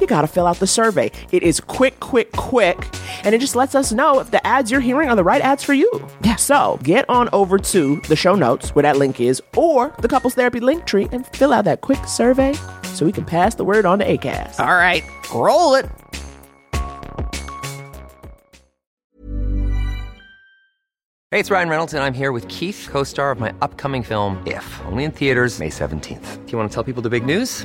you got to fill out the survey. It is quick, quick, quick. And it just lets us know if the ads you're hearing are the right ads for you. Yeah. So get on over to the show notes where that link is or the couples therapy link tree and fill out that quick survey so we can pass the word on to ACAST. All right, roll it. Hey, it's Ryan Reynolds, and I'm here with Keith, co star of my upcoming film, If, only in theaters, May 17th. Do you want to tell people the big news?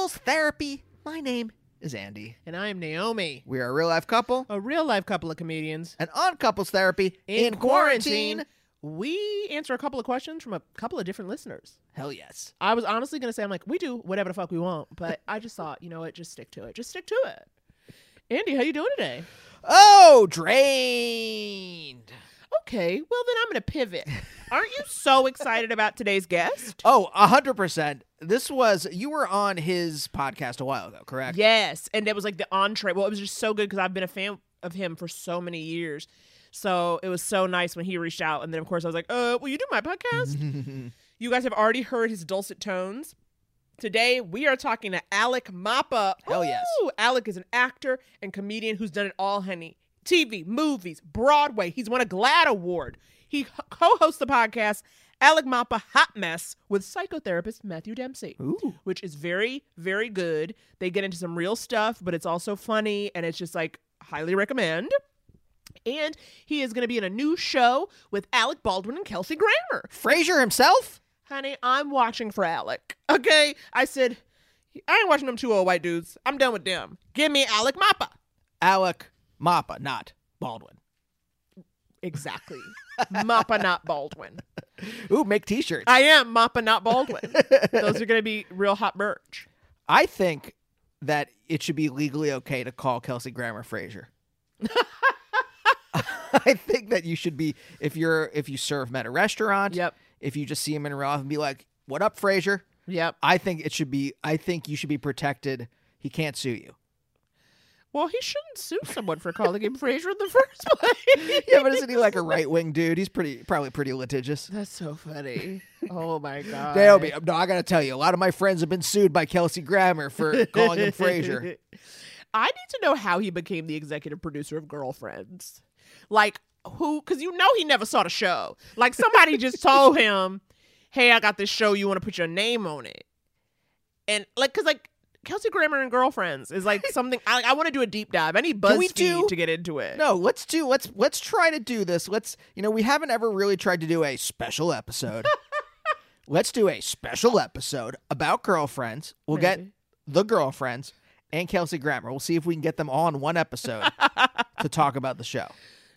Couples Therapy. My name is Andy. And I'm Naomi, We are a real life couple, a real life couple of comedians. and on Couples Therapy in, quarantine. we answer a couple of questions from a couple of different listeners. Hell yes. I was honestly gonna say I'm like we do whatever the fuck we want, but I just thought you know what, just stick to it, just stick to it. Andy, how you doing today? Oh, drained. Okay, well then I'm gonna pivot. Aren't you so excited about today's guest? Oh, a hundred percent. This was you were on his podcast a while ago, correct? Yes, and it was like the entree. Well, it was just so good because I've been a fan of him for so many years. So it was so nice when he reached out, and then of course I was like, "Uh, will you do my podcast?" you guys have already heard his dulcet tones. Today we are talking to Alec Mapa. Hell yes. Ooh, Alec is an actor and comedian who's done it all, honey. TV, movies, Broadway. He's won a GLAAD award. He co-hosts the podcast Alec Mapa Hot Mess with psychotherapist Matthew Dempsey, Ooh. which is very, very good. They get into some real stuff, but it's also funny, and it's just like highly recommend. And he is going to be in a new show with Alec Baldwin and Kelsey Grammer. Frasier himself? Honey, I'm watching for Alec. Okay? I said, I ain't watching them two old white dudes. I'm done with them. Give me Alec Mapa. Alec Mapa, not Baldwin. Exactly. Mapa, not Baldwin. Ooh, make t-shirts. I am Mapa, not Baldwin. Those are going to be real hot merch. I think that it should be legally okay to call Kelsey Grammer Frasier. I think that you should be if you're if you serve him at a restaurant. Yep. If you just see him in a row and be like, "What up, Frasier?" Yep. I think it should be. I think you should be protected. He can't sue you. Well, he shouldn't sue someone for calling him Frasier in the first place. Yeah, but isn't he like a right wing dude? He's pretty probably pretty litigious. That's so funny. Oh my god. Naomi, no, I gotta tell you, a lot of my friends have been sued by Kelsey Grammer for calling him Frasier. I need to know how he became the executive producer of Girlfriends. Like who? Because you know he never saw the show. Like somebody just told him, "Hey, I got this show. You want to put your name on it?" And like, cause like Kelsey Grammer and girlfriends is like something I, I want to do a deep dive. I need we BuzzFeed do- to get into it. No, let's do let's let's try to do this. Let's you know, we haven't ever really tried to do a special episode. let's do a special episode about girlfriends. We'll get the girlfriends and Kelsey Grammer. We'll see if we can get them all in one episode to talk about the show.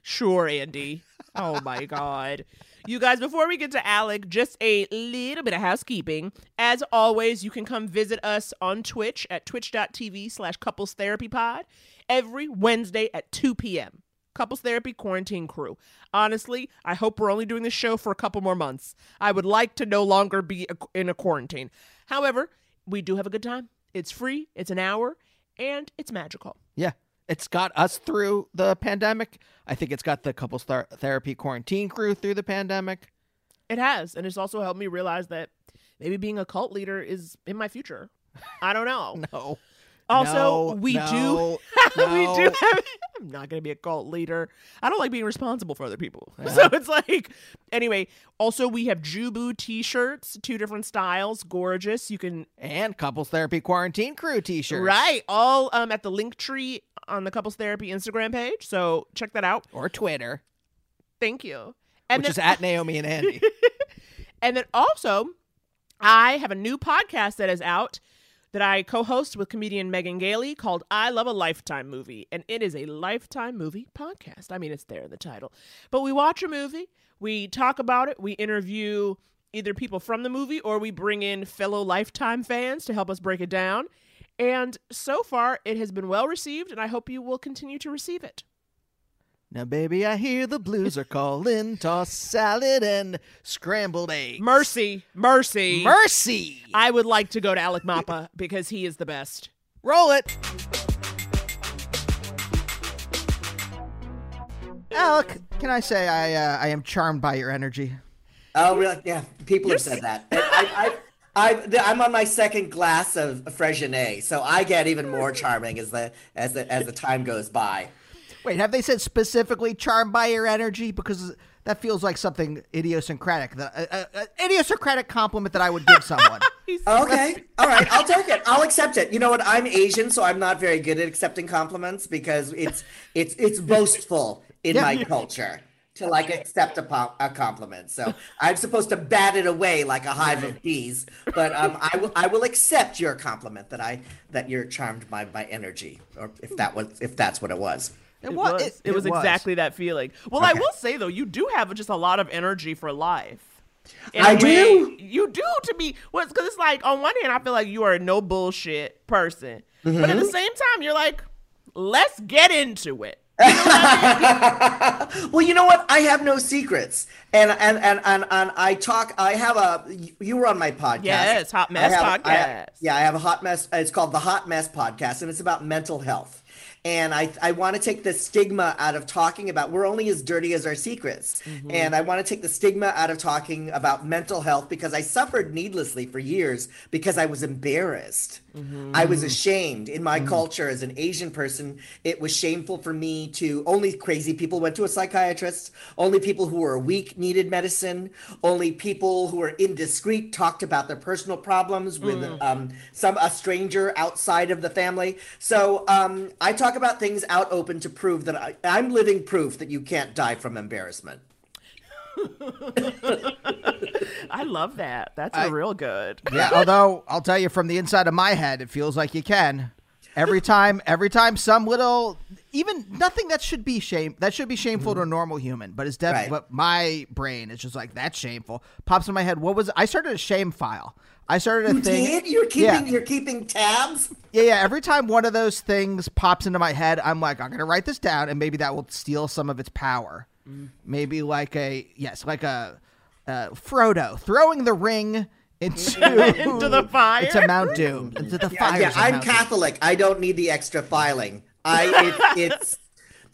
Sure, Andy. Oh my God. You guys, before we get to Alec, just a little bit of housekeeping. As always, you can come visit us on Twitch at twitch.tv slash couples therapy pod every Wednesday at 2 p.m. Couples Therapy Quarantine Crew. Honestly, I hope we're only doing this show for a couple more months. I would like to no longer be in a quarantine. However, we do have a good time. It's free, it's an hour, and it's magical. Yeah. It's got us through the pandemic. I think it's got the couples ther- therapy quarantine crew through the pandemic. It has, and it's also helped me realize that maybe being a cult leader is in my future. I don't know. No. Also, No, we no, do we do have I'm not going to be a cult leader. I don't like being responsible for other people. So it's like anyway, also we have Jubu t-shirts, two different styles, gorgeous. You can And couples therapy quarantine crew t-shirts. Right, all um at the link tree on the Couples Therapy Instagram page. So check that out. Or Twitter, Thank you. And which then- is at Naomi and Andy. And then also, I have a new podcast that is out that I co host with comedian Megan Gailey called I Love a Lifetime Movie. And it is a Lifetime movie podcast. I mean, it's there in the title. But we watch a movie, we talk about it, we interview either people from the movie or we bring in fellow Lifetime fans to help us break it down. And so far, it has been well received, and I hope you will continue to receive it. now, baby, I hear the blues are calling. Toss salad and scrambled eggs. Mercy, mercy. Mercy. I would like to go to Alec Mapa because he is the best. Roll it. Alec, can I say I uh, I am charmed by your energy? Oh, really? Yeah, people have said that. I, I, I, I'm on my second glass of Freixenet, so I get even more charming as the as the as the time goes by. Wait, have they said specifically charmed by your energy? Because that feels like something idiosyncratic. That uh, idiosyncratic compliment that I would give someone. Okay, all right, I'll take it. I'll accept it. You know what? I'm Asian, so I'm not very good at accepting compliments because it's it's it's boastful in my culture to like accept a, po- a compliment. So I'm supposed to bat it away like a hive of bees. But um, I will I will accept your compliment that I that you're charmed by my energy, or if that was if that's what it was. It, It was. it- It, was it was. exactly that feeling. Well, I will say though, you do have just a lot of energy for life. In I a way- do? You do to me. Well, because it's like on one hand, I feel like you are a no bullshit person, but Mm-hmm. at the same time, you're like, let's get into it. Well, you know what? I have no secrets, and and and and, and I talk. I have a. You were on my podcast. Yes, Hot Mess have- I have- Podcast. yeah, I have a hot mess. It's called the Hot Mess Podcast, and it's about mental health. And I, I want to take the stigma out of talking about we're only as dirty as our secrets. Mm-hmm. And I want to take the stigma out of talking about mental health because I suffered needlessly for years because I was embarrassed. Mm-hmm. I was ashamed. In my culture, as an Asian person, it was shameful for me to only crazy people went to a psychiatrist, only people who were weak needed medicine, only people who were indiscreet talked about their personal problems with um, some a stranger outside of the family. So um, I talk about things out open to prove that I, I'm living proof that you can't die from embarrassment. I love that. That's I- a real good. Yeah, although I'll tell you from the inside of my head, it feels like you can. Every time, every time some little, even nothing that should be shame that should be shameful to a normal human, but it's definitely. Right. But my brain is just like that's shameful. Pops in my head. What was I started a shame file? I started a You thing. did? You're keeping Yeah. you're keeping tabs. Yeah, yeah. Every time one of those things pops into my head, I'm like, I'm gonna write this down, and maybe that will steal some of its power. Maybe like a yes, like a uh, Frodo throwing the ring into Into the fire? into Mount Doom, into the Yeah, fire. yeah, I'm Catholic. I don't need the extra filing. I it, it's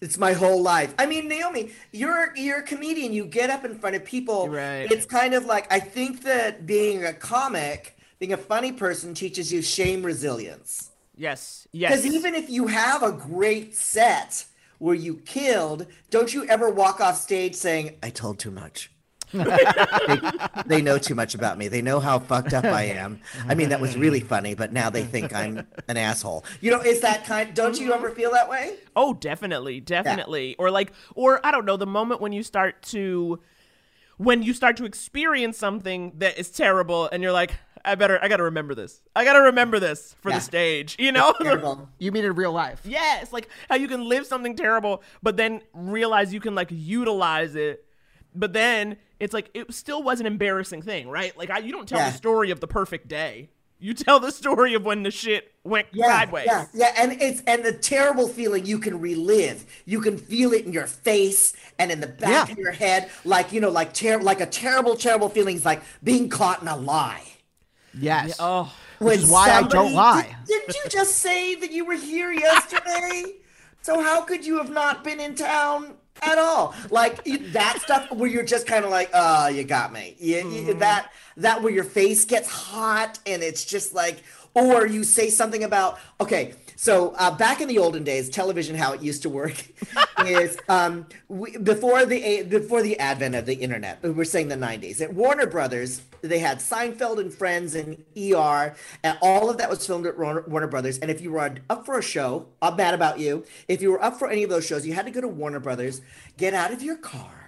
it's my whole life. I mean, Naomi, you're you're a comedian. You get up in front of people. Right. It's kind of like I think that being a comic, being a funny person, teaches you shame resilience. Yes. Yes. Because even if you have a great set where you killed, don't you ever walk off stage saying, "I told too much." They, they know too much about me. They know how fucked up I am. I mean, that was really funny, but now they think I'm an asshole. You know, is that kind? Don't you ever feel that way? Oh, definitely, definitely. Or like, or I don't know, the moment when you start to, when you start to experience something that is terrible, and you're like, I better, I gotta remember this. I gotta remember this for Yeah. the stage. You know? You mean in real life? yes, like how you can live something terrible, but then realize you can like utilize it. But then it's like it still was an embarrassing thing, right? Like I, you don't tell Yeah. the story of the perfect day. You tell the story of when the shit went Yeah, sideways. yeah, yeah, and it's and the terrible feeling you can relive. You can feel it in your face and in the back Yeah. of your head, like you know, like ter- like a terrible, terrible feeling is like being caught in a lie. Yes. Oh, Which is When why I don't somebody- lie. Did, didn't you just say that you were here yesterday? so how could you have not been in town at all? Like that stuff where you're just kind of like, oh, you got me. You, you- Mm-hmm. that that where your face gets hot and it's just like, or you say something about, okay. So uh, back in the olden days, television, how it used to work is um, we, before the before the advent of the internet. We're saying the '90s. At Warner Brothers, they had Seinfeld and Friends and ER, and all of that was filmed at Warner Warner Brothers. And if you were up for a show, I'm mad about you. If you were up for any of those shows, you had to go to Warner Brothers, get out of your car,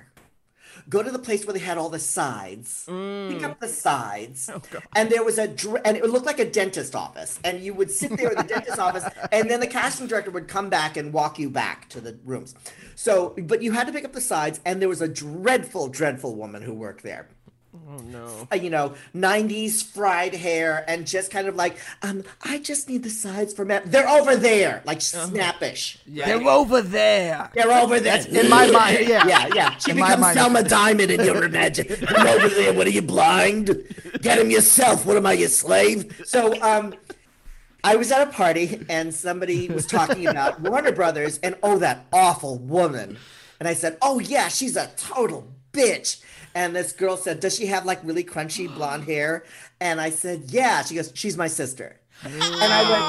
go to the place where they had all the sides, pick mm. up the sides, oh, and there was a dr- and it looked like a dentist office, and you would sit there in the dentist office, and then the casting director would come back and walk you back to the rooms. So, but you had to pick up the sides, and there was a dreadful, dreadful woman who worked there. Oh no. Uh, you know, 90s fried hair, and just kind of like, um, I just need the sides for Matt. They're over there, like snappish. Yeah, They're over there. They're over there. in my mind, yeah. Yeah, yeah. She In my becomes. Selma Diamond in your imagination. Come over there. What are you blind? Get him yourself. What am I, your slave? So, um, I was at a party and somebody was talking about Warner Brothers and oh, that awful woman. And I said, oh yeah, she's a total bitch. And this girl said, does she have like really crunchy blonde hair? And I said, yeah. She goes, she's my sister. And I went,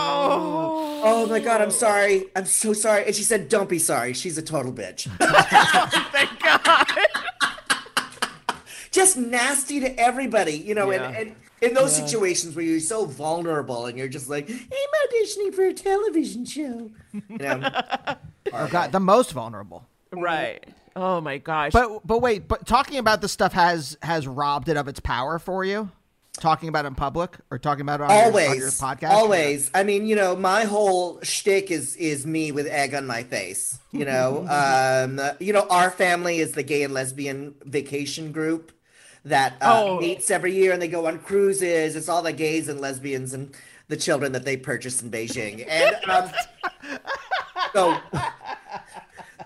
oh my God, I'm sorry. I'm so sorry. And she said, don't be sorry. She's a total bitch. Thank God. just nasty to everybody, you know, Yeah. and, and in those situations where you're so vulnerable and you're just like, I'm auditioning for a television show. You know, Oh God, the most vulnerable. right. Oh my gosh. But but wait, but talking about this stuff has has robbed it of its power for you. Talking about it in public or talking about it on, your, on your podcast. always. I mean, you know, my whole shtick is is me with egg on my face. You know, um, you know, our family is the gay and lesbian vacation group that uh, Oh. meets every year, and they go on cruises. It's all the gays and lesbians and the children that they purchase in Beijing, and um, so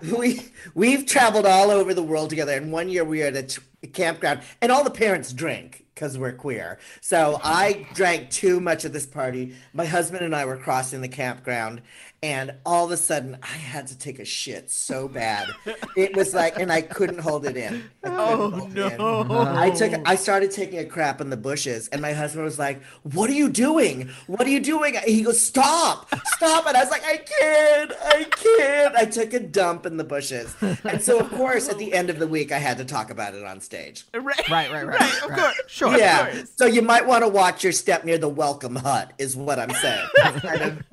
we we've traveled all over the world together and one year we were at a t- campground and all the parents drink because we're queer. So i drank too much at this party. My husband and i were crossing the campground and all of a sudden i had to take a shit so bad it was like and i couldn't hold it in I Oh, hold it in. I took I started taking a crap in the bushes and my husband was like, "What are you doing? What are you doing?" He goes, "Stop. Stop." And I was like, "I can't. I can't." I took a dump in the bushes. And so of course at the end of the week I had to talk about it on stage. right, Right, right, right. of right. course. Sure. Yeah. course. So you might want to watch your step near the welcome hut is what I'm saying. That's kind of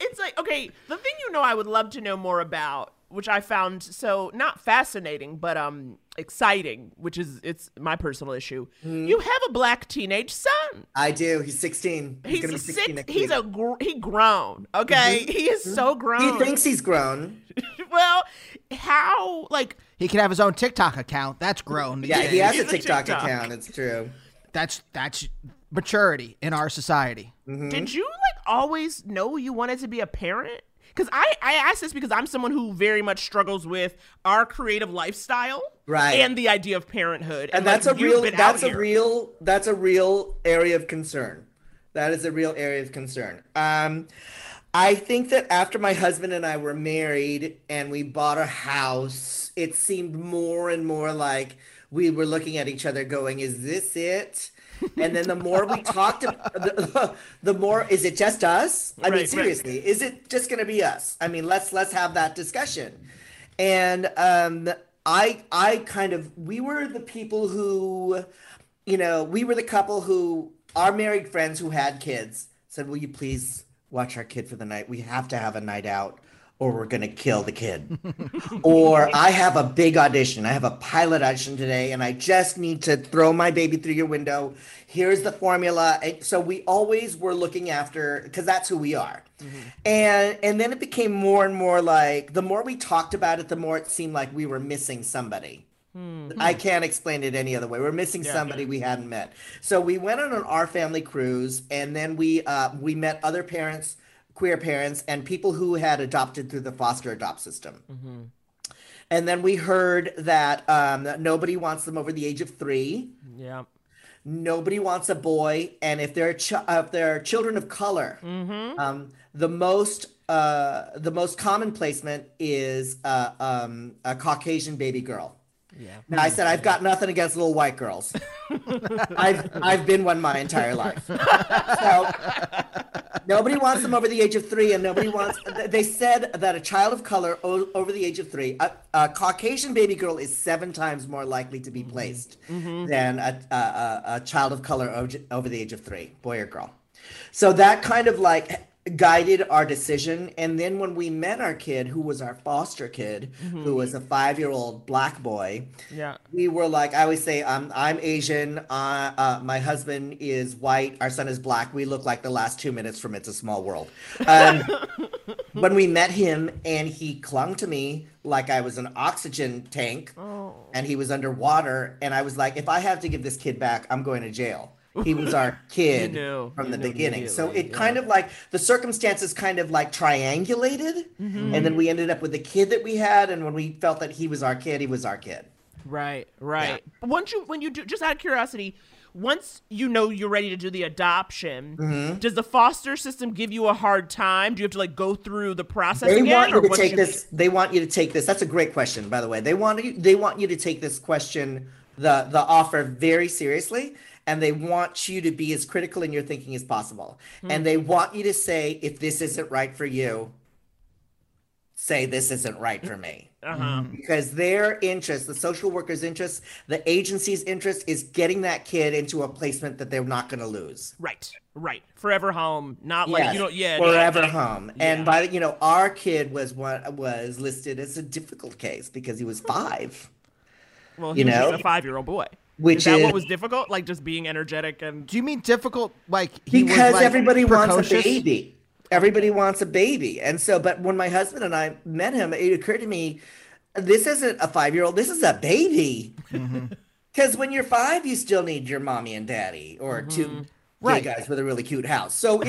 It's like okay, the thing you know I would love to know more about, which I found so not fascinating, but um exciting, which is it's my personal issue. Mm-hmm. You have a black teenage son. I do. He's 16. He's, He's, going to be 16 six, he's week. a gr- he grown. Okay, he is so grown. he thinks he's grown. well, how like He can have his own TikTok account. That's grown. Yeah, he has a He's a TikTok, TikTok. account. It's true. That's that's maturity in our society. Mm-hmm. Did you like always know you wanted to be a parent? Because I, I ask this because I'm someone who very much struggles with our creative lifestyle, Right. and the idea of parenthood, and like, that's a real that's a here. real that's a real area of concern that is a real area of concern um i think that after my husband and i were married and we bought a house it seemed more and more like we were looking at each other going is this it and then the more we talked the, the more is it just us i Right, mean right. seriously is it just going to be us i mean let's let's have that discussion and um I I kind of we were the people who, you know, we were the couple who our married friends who had kids said, "Will you please watch our kid for the night? We have to have a night out." Or we're gonna kill the kid. or I have a big audition. I have a pilot audition today, and I just need to throw my baby through your window. Here's the formula. Eh, so we always were looking after because that's who we are. Mm-hmm. And and then it became more and more like the more we talked about it, the more it seemed like we were missing somebody. Hmm. I can't explain it any other way. We're missing somebody we hadn't met. So we went on an our family cruise, and then we uh, we met other parents, queer parents, and people who had adopted through the foster adopt system. And then we heard that, um, that nobody wants them over the age of three. Yeah. Nobody wants a boy, and if they're ch- uh, if they're children of color, um, the most uh, the most common placement is uh, um, a Caucasian baby girl. Yeah. Now I said I've got nothing against little white girls. I've I've been one my entire life. So nobody wants them over the age of three, and nobody wants. They said that a child of color o- over the age of three, a, a Caucasian baby girl is seven times more likely to be mm-hmm. placed mm-hmm. than a, a, a, child of color over the age of three, boy or girl. So that kind of like guided our decision. And then when we met our kid, who was our foster kid, who was a five year old black boy, Yeah. we were like, I always say, um, I'm Asian. Uh, uh, my husband is white. Our son is black. We look like the last two minutes from It's a Small World. Um, when we met him, and he clung to me like I was an oxygen tank, and he was underwater. And I was like, if I have to give this kid back, I'm going to jail. He was our kid knew. from the beginning. So it kind of like the circumstances kind of like triangulated. And then we ended up with the kid that we had. And when we felt that he was our kid, he was our kid. Right, right. Once you, when you do, just out of curiosity, once you know you're ready to do the adoption, Mm-hmm. does the foster system give you a hard time? Do you have to like go through the process They again? want you to take you- this. They want you to take this. That's a great question, by the way. They want you. They want you to take this question, the the offer, very seriously, and they want you to be as critical in your thinking as possible. Hmm. And they want you to say, if this isn't right for you, say this isn't right for me. Uh-huh. Because their interest, the social worker's interest, the agency's interest, is getting that kid into a placement that they're not going to lose. Right, right. Forever home. Not like Yes, you know, yeah, forever yeah, home. yeah. And by the, you know, our kid was what was listed as a difficult case because he was five, Well, he you was just know, a five year old boy. Which is that is what was difficult? Like just being energetic and Do you mean difficult? Like he was, because like, everybody wants a baby. Everybody wants a baby, and so, but when my husband and I met him, it occurred to me, this isn't a five-year-old. This is a baby. Mm-hmm. Because when you're five, you still need your mommy and daddy, or two gay Right. guys with a really cute house. So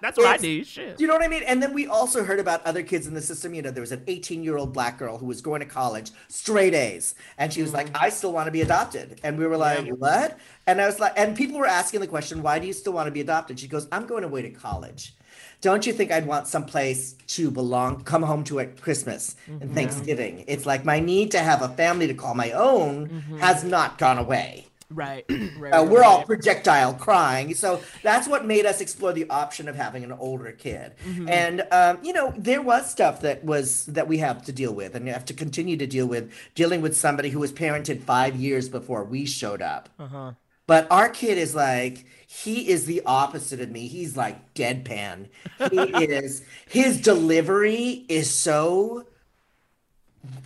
that's what I need. Shit. Do you know what I mean? And then we also heard about other kids in the system. You know, there was an 18 year old black girl who was going to college, straight A's. And she was like, mm. I still want to be adopted. And we were like, what? And I was like, and people were asking the question, why do you still want to be adopted? She goes, I'm going away to college. Don't you think I'd want some place to belong, come home to at Christmas and mm-hmm. Thanksgiving? It's like my need to have a family to call my own mm-hmm. has not gone away. Right. right, Uh, right, we're all projectile crying. So that's what made us explore the option of having an older kid. Mm-hmm. And um, you know, there was stuff that was that we have to deal with and have to continue to deal with, dealing with somebody who was parented five years before we showed up. Uh-huh. But our kid is like, he is the opposite of me. He's like deadpan. He is his delivery is so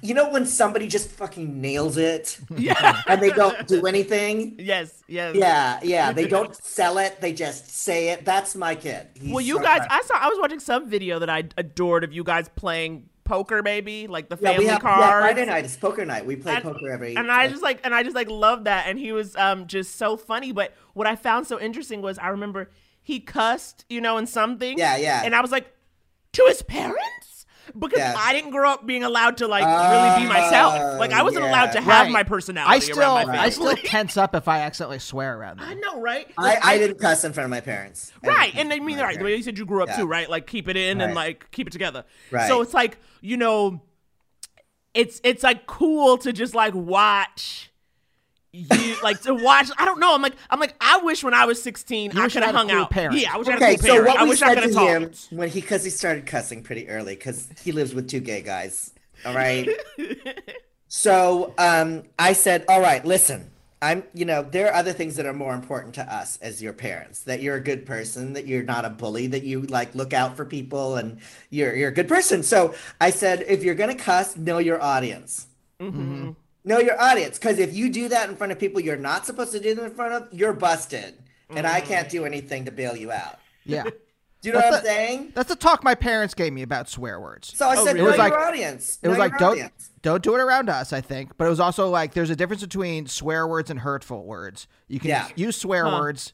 you know when somebody just fucking nails it Yeah. and they don't do anything? yes. Yes. Yeah, yeah. They don't sell it. They just say it. That's my kid. He's Well, you so guys. I saw. I was watching some video that I adored of you guys playing poker, maybe like the family have yeah. Friday night. It's poker night. We play and, poker every. and I just like and I just like love that and he was um just so funny but what I found so interesting was I remember he cussed you know in something Yeah, yeah. and I was like to his parents because Yes. I didn't grow up being allowed to like really be ah, myself like I wasn't yeah. allowed to have Right. my personality I still, around my I still family. tense up if I accidentally swear around them. I know right I, I didn't cuss in front of my parents. Right, didn't and I mean, front of right, the way you said you grew up Yeah. too, right? Like keep it in and like keep it together. Right. So it's like you know, it's it's like cool to just like watch you like to watch. I don't know. I'm like I'm like I wish when I was 16 I wish could have hung cool out. parent. Yeah, I wish I had a cool so parent. what I we wish I could to have him talked. when he because he started cussing pretty early because he lives with two gay guys. All right. So um, I said, all right, listen, I'm, you know, there are other things that are more important to us as your parents. That you're a good person, that you're not a bully, that you like look out for people, and you're you're a good person. So I said, if you're gonna cuss, know your audience. Mm-hmm. Know your audience, because if you do that in front of people you're not supposed to do them in front of, you're busted, and I can't do anything to bail you out. Yeah. Do you know That's what I'm saying? That's the talk my parents gave me about swear words. So I said, It was like- audience. It was like don't audience. don't do it around us, I think. But it was also like there's a difference between swear words and hurtful words. You can Yeah. use swear words,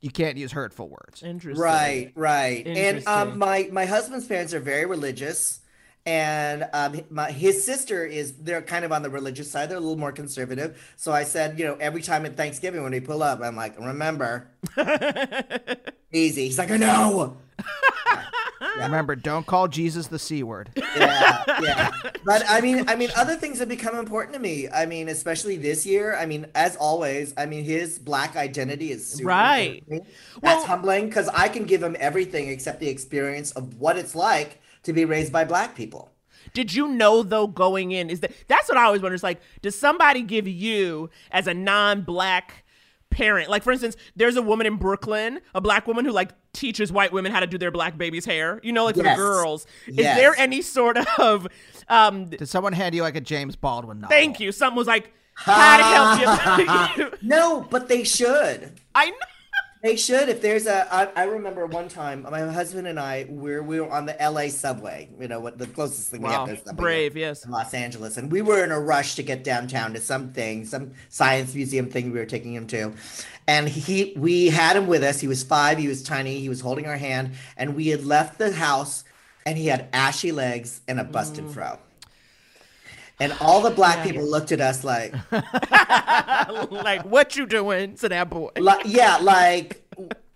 you can't use hurtful words. Interesting. Right, right. And um, my my husband's parents are very religious, and um, my his sister is they're kind of on the religious side. They're a little more conservative. So I said, you know, every time at Thanksgiving when we pull up, I'm like, remember, easy. He's like, I know. Remember, don't call Jesus the c word. yeah, yeah. But I mean, I mean, other things have become important to me. I mean, especially this year. I mean, as always, I mean, his black identity is super Right. important to me. That's Well- humbling because I can give him everything except the experience of what it's like to be raised by black people. Did you know though going in is that that's what I always wonder. Is like, does somebody give you as a non-black parent? Like for instance, there's a woman in Brooklyn, a black woman who like teaches white women how to do their black baby's hair. You know, like for the Yes. girls. Is Yes. there any sort of um? Did someone hand you like a James Baldwin novel? Thank you. Someone was like, how to help you. No, but they should. I know. They should. If there's a, I, I remember one time, my husband and I, we're we were on the L.A. subway. You know what? The closest thing we have is subway Brave, yes. in Los Angeles, and we were in a rush to get downtown to something, some science museum thing we were taking him to, and he, we had him with us. He was five. He was tiny. He was holding our hand, and we had left the house, and he had ashy legs and a busted Mm. fro. And all the black people looked at us like, like, what you doing to that boy? like yeah like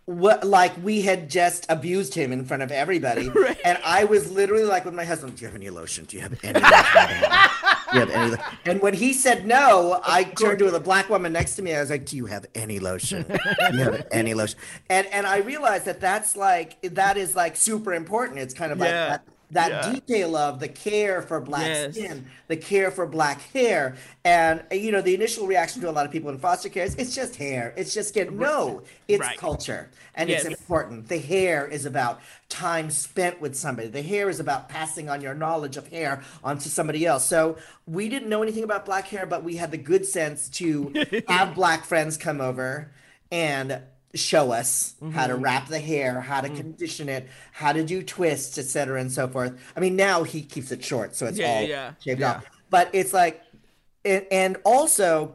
what like we had just abused him in front of everybody. And i was literally like with my husband do you have any lotion? Do you have any lotion? You have any and when he said no i turned to the black woman next to me. I was like do you have any lotion? Do you have any lotion? And and i realized that that's like that is like super important. It's kind of like Yeah. that that Yeah. detail of the care for black Yes. skin, the care for black hair, and uh, you know the initial reaction to a lot of people in foster care is it's just hair, it's just skin. No, it's Right. culture, and Yes. it's important. The hair is about time spent with somebody. The hair is about passing on your knowledge of hair onto somebody else. So we didn't know anything about black hair, but we had the good sense to have black friends come over and show us how Mm-hmm. to wrap the hair, how to condition it, how to do twists, etc., and so forth. I mean, now he keeps it short, so it's Yeah, all yeah. shaved Yeah. off. But it's like, and, and also,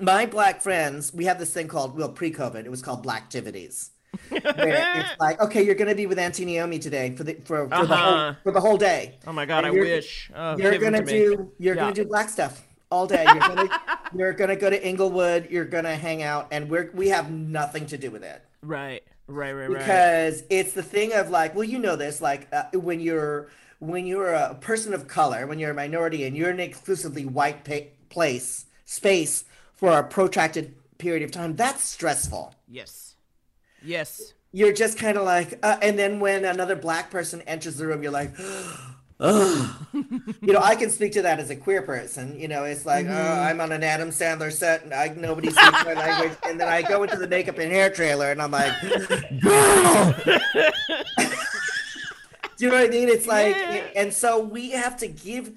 my black friends, we have this thing called well pre-COVID, it was called Blacktivities. where it's like, okay, you're gonna be with Auntie Naomi today for the for, for the whole Uh-huh. for the whole day. Oh my God, I wish. Oh, you're gonna to me. do you're Yeah. gonna do black stuff all day. You're gonna you're gonna go to Inglewood. You're gonna hang out, and we're we have nothing to do with it Right, right, right, right. because it's the thing of like, well, you know this, like uh, when you're when you're a person of color, when you're a minority, and you're in an exclusively white pa- place space for a protracted period of time, that's stressful. yes, yes. You're just kind of like, uh, and then when another black person enters the room, you're like. Ugh. you know, I can speak to that as a queer person. You know, it's like, oh, I'm on an Adam Sandler set and I nobody speaks my language, and then I go into the makeup and hair trailer and I'm like, girl. Do you know what I mean? It's like, Yeah. and so we have to give.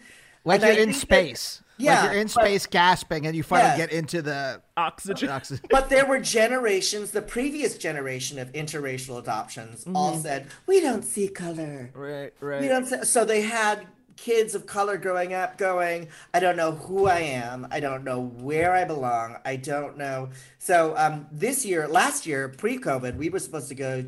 Like you're in think that- space. Yeah, Like you're in but- space gasping and you finally Yeah. get into the Oxygen. oxygen. But there were generations, the previous generation of interracial adoptions all Mm-hmm. said, we don't see color. Right, right. know what I'm saying? So they had kids of color growing up going, I don't know who I am. I don't know where I belong. I don't know. So um, this year, last year, pre COVID, we were supposed to go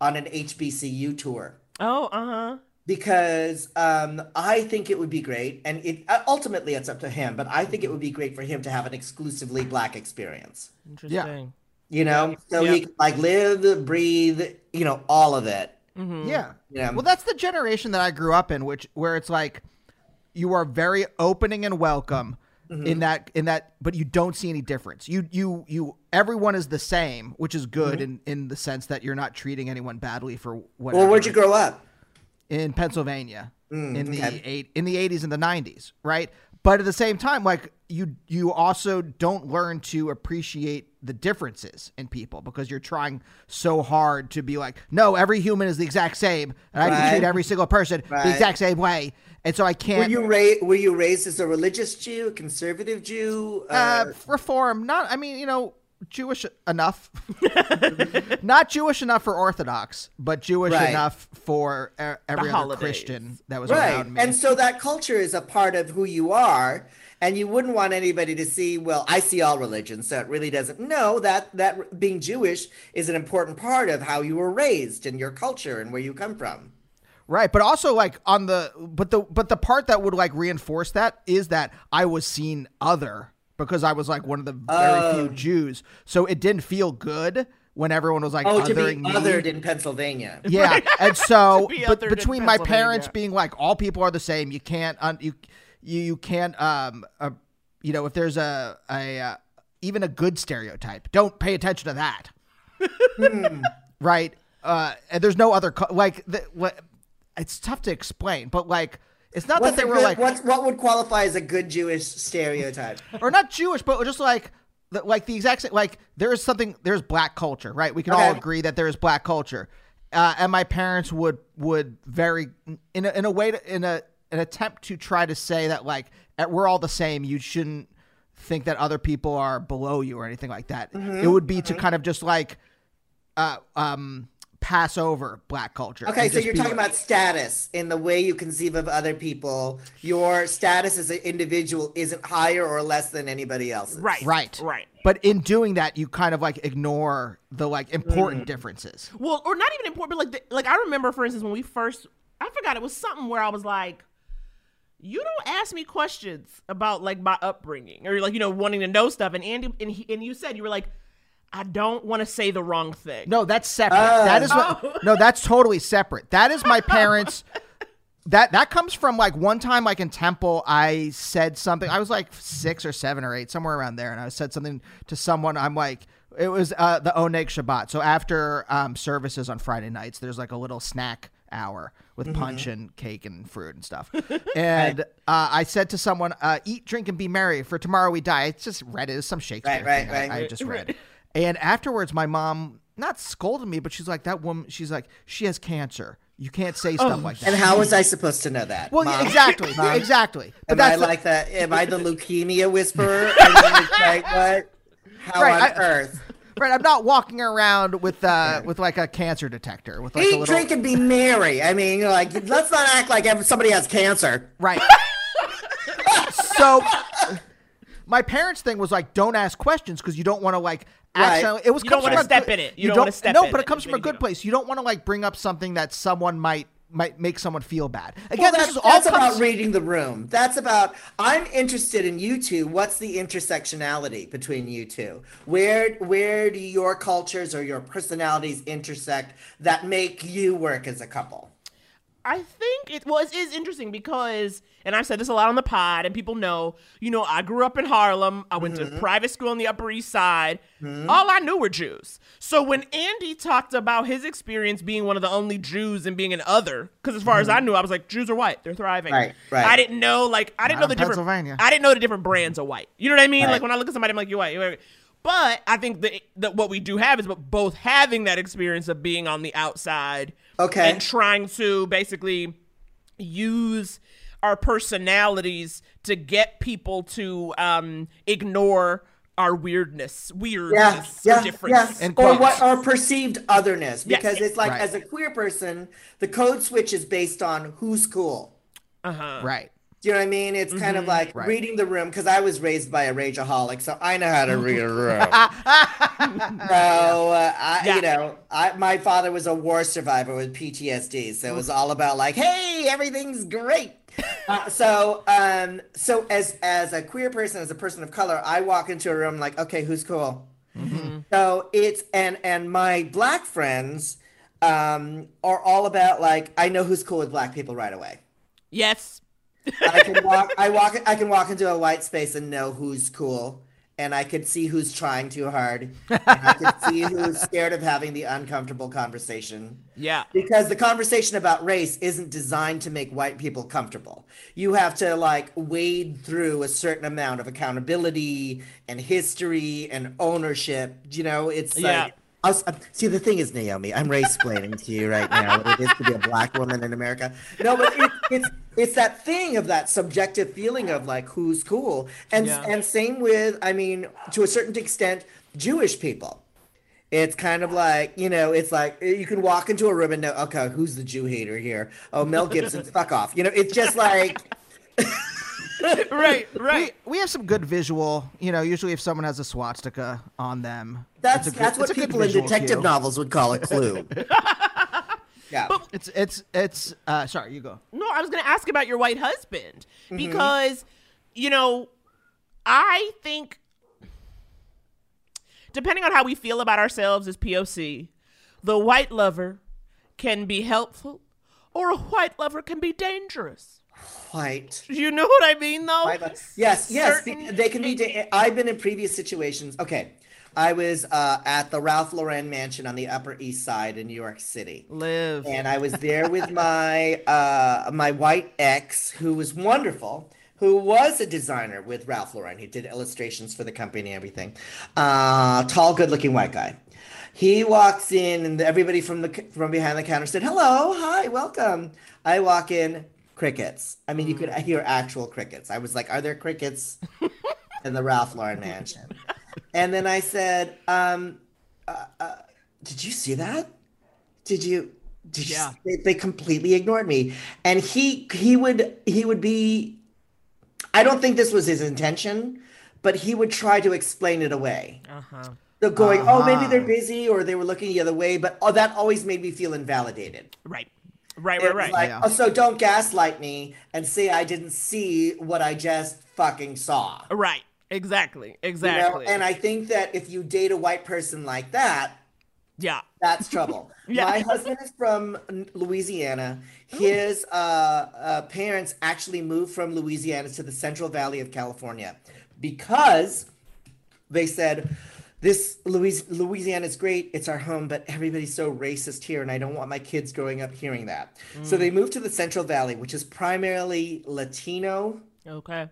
on an HBCU tour Oh, uh huh. Because um, I think it would be great. And it uh, ultimately, it's up to him, but I think it would be great for him to have an exclusively black experience. Interesting. You know, so Yeah. he can like live, breathe, you know, all of it. Yeah. Yeah. Well, that's the generation that I grew up in, which where it's like you are very opening and welcome Mm-hmm. in that in that, but you don't see any difference. You you you everyone is the same, which is good in in the sense that you're not treating anyone badly for whatever. Mm-hmm. Well, where'd you grow up? In Pennsylvania in the Mm, okay. eight in the 80s and the 90s, right? but at the same time, like you, you also don't learn to appreciate the differences in people because you're trying so hard to be like, no, every human is the exact same, and I can treat every single person the exact same way, and so I can't. Were you raised? Were you raised as a religious Jew, conservative Jew? uh, reform, not. I mean, you know, Jewish enough, not Jewish enough for Orthodox, but Jewish Right. enough for every other holidays. Christian that was right, around me. and so that culture is a part of who you are, and you wouldn't want anybody to see. Well, I see all religions, so it really doesn't. No, that that being Jewish is an important part of how you were raised and your culture and where you come from. Right, but also like on the but the but the part that would like reinforce that is that I was seen other because I was like one of the very few Jews, so it didn't feel good when everyone was like Oh, to be me. othered in Pennsylvania. yeah, and so be but between my parents being like all people are the same, you can't un- you you you can't um uh, you know if there's a a uh, even a good stereotype, don't pay attention to that. right? Uh, and there's no other co- like the, what. It's tough to explain, but like it's not What's that they were good, like what would qualify as a good Jewish stereotype? or not Jewish, but just like the, like the exact same. Like there is something. There's black culture, right? We can all agree that there is black culture, uh, and my parents would would very in a, in a way to, in a an attempt to try to say that like we're all the same. You shouldn't think that other people are below you or anything like that. Mm-hmm. It would be to kind of just like uh, um pass over black culture. Okay, so you're talking like- about status in the way you conceive of other people. Your status as an individual isn't higher or less than anybody else's. Right. right, Right. But in doing that, you kind of like ignore the like important Mm. differences. Well, or not even important, but like, the, like I remember, for instance, when we first, I forgot it was something where I was like, "You don't ask me questions about like my upbringing or like you know wanting to know stuff." And Andy and he, and you said you were like, "I don't want to say the wrong thing." No, that's separate. that is what, no, that's totally separate. That is my parents. that that comes from like one time, like in temple, I said something. I was like six or seven or eight, somewhere around there, and I said something to someone. I'm like, it was uh, the Oneg Shabbat. So after um, services on Friday nights, there's like a little snack hour with punch and cake and fruit and stuff. And uh, I said to someone, uh, "Eat, drink, and be merry, for tomorrow we die." It's just read it as some Shakespeare Right, right, thing I- right. I just read. And afterwards, my mom not scolded me, but she's like, "That woman." She's like, "She has cancer. You can't say stuff like that." And how was I supposed to know that? well, Mom? exactly, Mom? exactly. But Am I that's the- like that? Am I the leukemia whisperer? like, what? How right, on I, earth? Right, I'm not walking around with uh with like a cancer detector with like a Eat, little drink, and be merry. I mean, like, let's not act like ev- somebody has cancer. right. so. My parents' thing was like, don't ask questions because you don't want to like. Right. Accidentally, it was You don't wanna step good- in it. You don't wanna step in No, but it. it comes from a good place. You don't want to like bring up something that someone might might make someone feel bad. Again, Well, this that's, is all that's comes, about reading the room. That's about. I'm interested in you two. What's the intersectionality between you two? Where where do your cultures or your personalities intersect that make you work as a couple? I think it well, it is interesting because, and I've said this a lot on the pod, and people know, you know, I grew up in Harlem. I went Mm-hmm. to private school on the Upper East Side. All I knew were Jews. So when Andy talked about his experience being one of the only Jews and being an other, because as far as I knew, I was like, Jews are white, they're thriving. Mm-hmm. Right, right. I didn't know, like, I didn't Not know the different. Pennsylvania. I didn't know the different brands of white. You know what I mean? Right. Like when I look at somebody, I'm like, you're white. You're white. But I think that, that what we do have is both having that experience of being on the outside, Okay. and trying to basically use our personalities to get people to um, ignore our weirdness, weirdness, yeah, or difference. In or what or perceived otherness Yes. because it's like Right. as a queer person, the code switch is based on who's cool. right. Do you know what I mean? It's kind of like Right. reading the room because I was raised by a rageaholic, so I know how to read a room. so uh, I, Yeah. you know, I, my father was a war survivor with PTSD, so it was all about like, hey, everything's great. uh, so, um, so as as a queer person, as a person of color, I walk into a room like, okay, who's cool? So it's and and my black friends um, are all about like, I know who's cool with black people right away. yes. I can walk. I walk. I can walk into a white space and know who's cool and I could see who's trying too hard. And I could see who's scared of having the uncomfortable conversation. Yeah. Because the conversation about race isn't designed to make white people comfortable. You have to like wade through a certain amount of accountability and history and ownership. You know, it's Yeah. like I uh, see, the thing is, Naomi, I'm race explaining to you right now what it is to be a black woman in America. No, but it, it's it's that thing of that subjective feeling of like who's cool, and Yeah. and same with, I mean, to a certain extent, Jewish people. It's kind of like you know, it's like you can walk into a room and know, okay, who's the Jew hater here? Oh, Mel Gibson, fuck off. You know, it's just like Right, right. We, we have some good visual. You know, usually if someone has a swastika on them, that's good- that's what it's a good people in detective cue. novels would call a clue. yeah. It's it's it's. Uh, sorry, you go. No, I was going to ask about your white husband Mm-hmm. because, you know, I think depending on how we feel about ourselves as POC, the white lover can be helpful or a white lover can be dangerous. White. You know what I mean, though? Yes, yes, Certain- they can be. da- I've been in previous situations. Okay, I was uh, at the Ralph Lauren mansion on the Upper East Side in New York City, Live. and I was there with my uh, my white ex, who was wonderful, who was a designer with Ralph Lauren. He did illustrations for the company and everything. Uh, tall, good-looking white guy. He walks in, and everybody from the from behind the counter said, "Hello, hi, welcome." I walk in, crickets. I mean, you could hear actual crickets. I was like, "Are there crickets in the Ralph Lauren mansion?" And then I said, um, uh, uh, "Did you see that? Did you?" Did you Yeah. they, they completely ignored me, and he he would he would be. I don't think this was his intention, but he would try to explain it away. uh-huh. They're going, oh, maybe Uh-huh. they're busy, or they were looking the other way. But oh, that always made me feel invalidated. Right. Right, right, right. like, Yeah. oh, so don't gaslight me and say I didn't see what I just fucking saw. right. Exactly. You know? Exactly. And I think that if you date a white person like that, yeah. that's trouble. Yeah. My husband is from Louisiana. His uh, uh, parents actually moved from Louisiana to the Central Valley of California because they said, "This Louis- Louisiana is great. It's our home, but everybody's so racist here, and I don't want my kids growing up hearing that." So mm. they moved to the Central Valley, which is primarily Latino, Okay.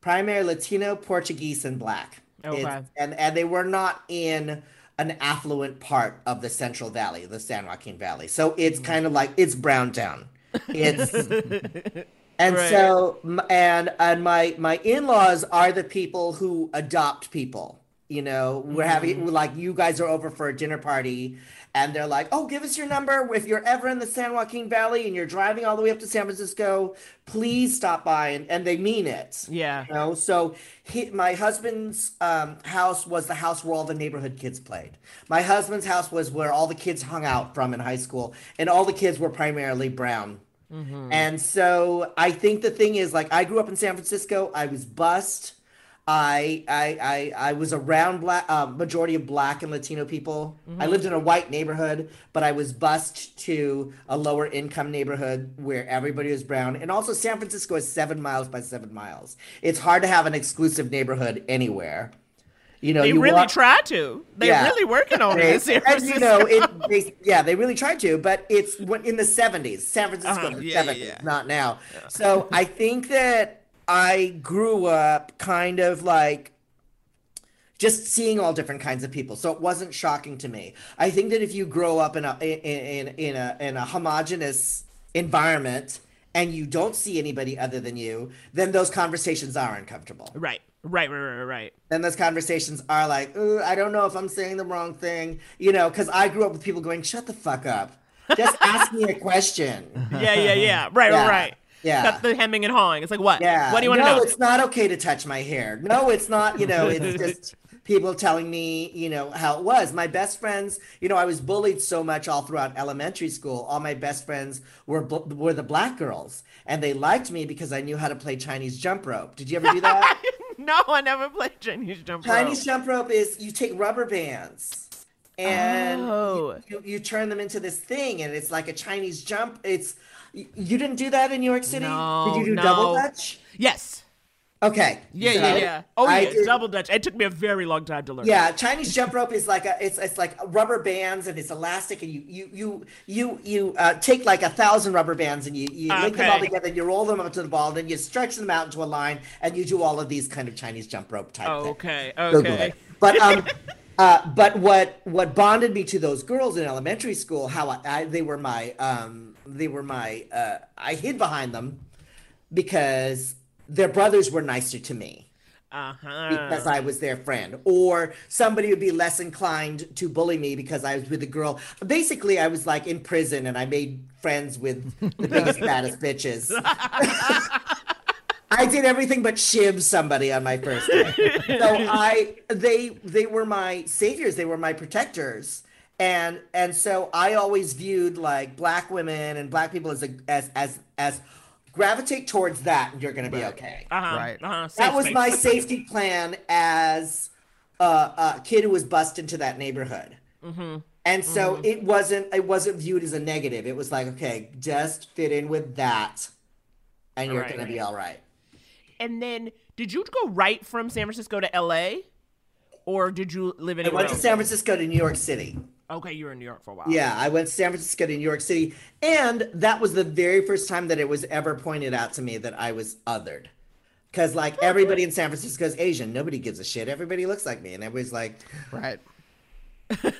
primarily Latino, Portuguese, and Black. Okay. It's- and and they were not in an affluent part of the Central Valley, the San Joaquin Valley. So it's mm. kind of like it's Brown Town. It's and Right. so and and my my in-laws are the people who adopt people. You know, we're having like you guys are over for a dinner party and they're like, "Oh, give us your number if you're ever in the San Joaquin Valley and you're driving all the way up to San Francisco, please stop by." And and they mean it. Yeah. You know, so he, my husband's um, house was the house where all the neighborhood kids played. My husband's house was where all the kids hung out from in high school, and all the kids were primarily brown. And so I think the thing is, like, I grew up in San Francisco. I was bussed. I I I, I was around black uh, majority of black and Latino people. I lived in a white neighborhood, but I was bussed to a lower income neighborhood where everybody was brown. And also, San Francisco is seven miles by seven miles. It's hard to have an exclusive neighborhood anywhere. You know, They you really walk- try to. They're Yeah. really working on they, this. San and, you know, it, they, yeah, they really tried to, but it's in the 70s, San Francisco, Uh-huh. in the Yeah, yeah, 70s, yeah. not now. So I think that I grew up kind of like just seeing all different kinds of people. So it wasn't shocking to me. I think that if you grow up in a in, in, in a in a homogenous environment and you don't see anybody other than you, then those conversations are uncomfortable Right. Right, right, right, right. then those conversations are like, I don't know if I'm saying the wrong thing, you know, because I grew up with people going, shut the fuck up. Just ask me a question. Yeah, yeah, yeah. Right, Yeah. right, right. Yeah. Got the hemming and hawing. It's like, what? Yeah. What do you want to no, know? it's not okay to touch my hair. No, it's not, you know, it's just people telling me, you know, how it was. My best friends, you know, I was bullied so much all throughout elementary school. All my best friends were were the black girls, and they liked me because I knew how to play Chinese jump rope. Did you ever do that? no, I never played Chinese jump rope. Chinese jump rope is you take rubber bands and Oh. you, you turn them into this thing, and it's like a Chinese jump. It's you didn't do that in New York City. No, Did you do no. double dutch? Yes. Okay. Yeah, so yeah, yeah. Oh yeah, did- double dutch. It took me a very long time to learn. Yeah, Chinese jump rope is like a it's it's like rubber bands and it's elastic and you you you you you uh, take like a thousand rubber bands and you you link them all together and you roll them up to the ball and then you stretch them out into a line and you do all of these kind of Chinese jump rope type things. Okay. Google Okay. But um, uh, but what what bonded me to those girls in elementary school? How I, I they were my um, they were my uh, I hid behind them because their brothers were nicer to me Uh huh. because I was their friend, or somebody would be less inclined to bully me because I was with a girl. Basically, I was like in prison and I made friends with the biggest, baddest bitches. I did everything but shiv somebody on my first day. So I they they were my saviors, they were my protectors. And and so I always viewed like black women and black people as a as as as gravitate towards that and you're gonna be okay. Uh huh. Right. Uh-huh. That was space. my safety plan as a, a kid who was bussed into that neighborhood. Mm-hmm. And so it wasn't it wasn't viewed as a negative. It was like, okay, just fit in with that, and you're Right. gonna be all right. And then, did you go right from San Francisco to L.A. or did you live I anywhere? went to? San Francisco to New York City. Okay, you were in New York for a while. Yeah, I went to San Francisco to New York City, and that was the very first time that it was ever pointed out to me that I was othered. Because like everybody in San Francisco is Asian, nobody gives a shit. Everybody looks like me, and everybody's like, Right.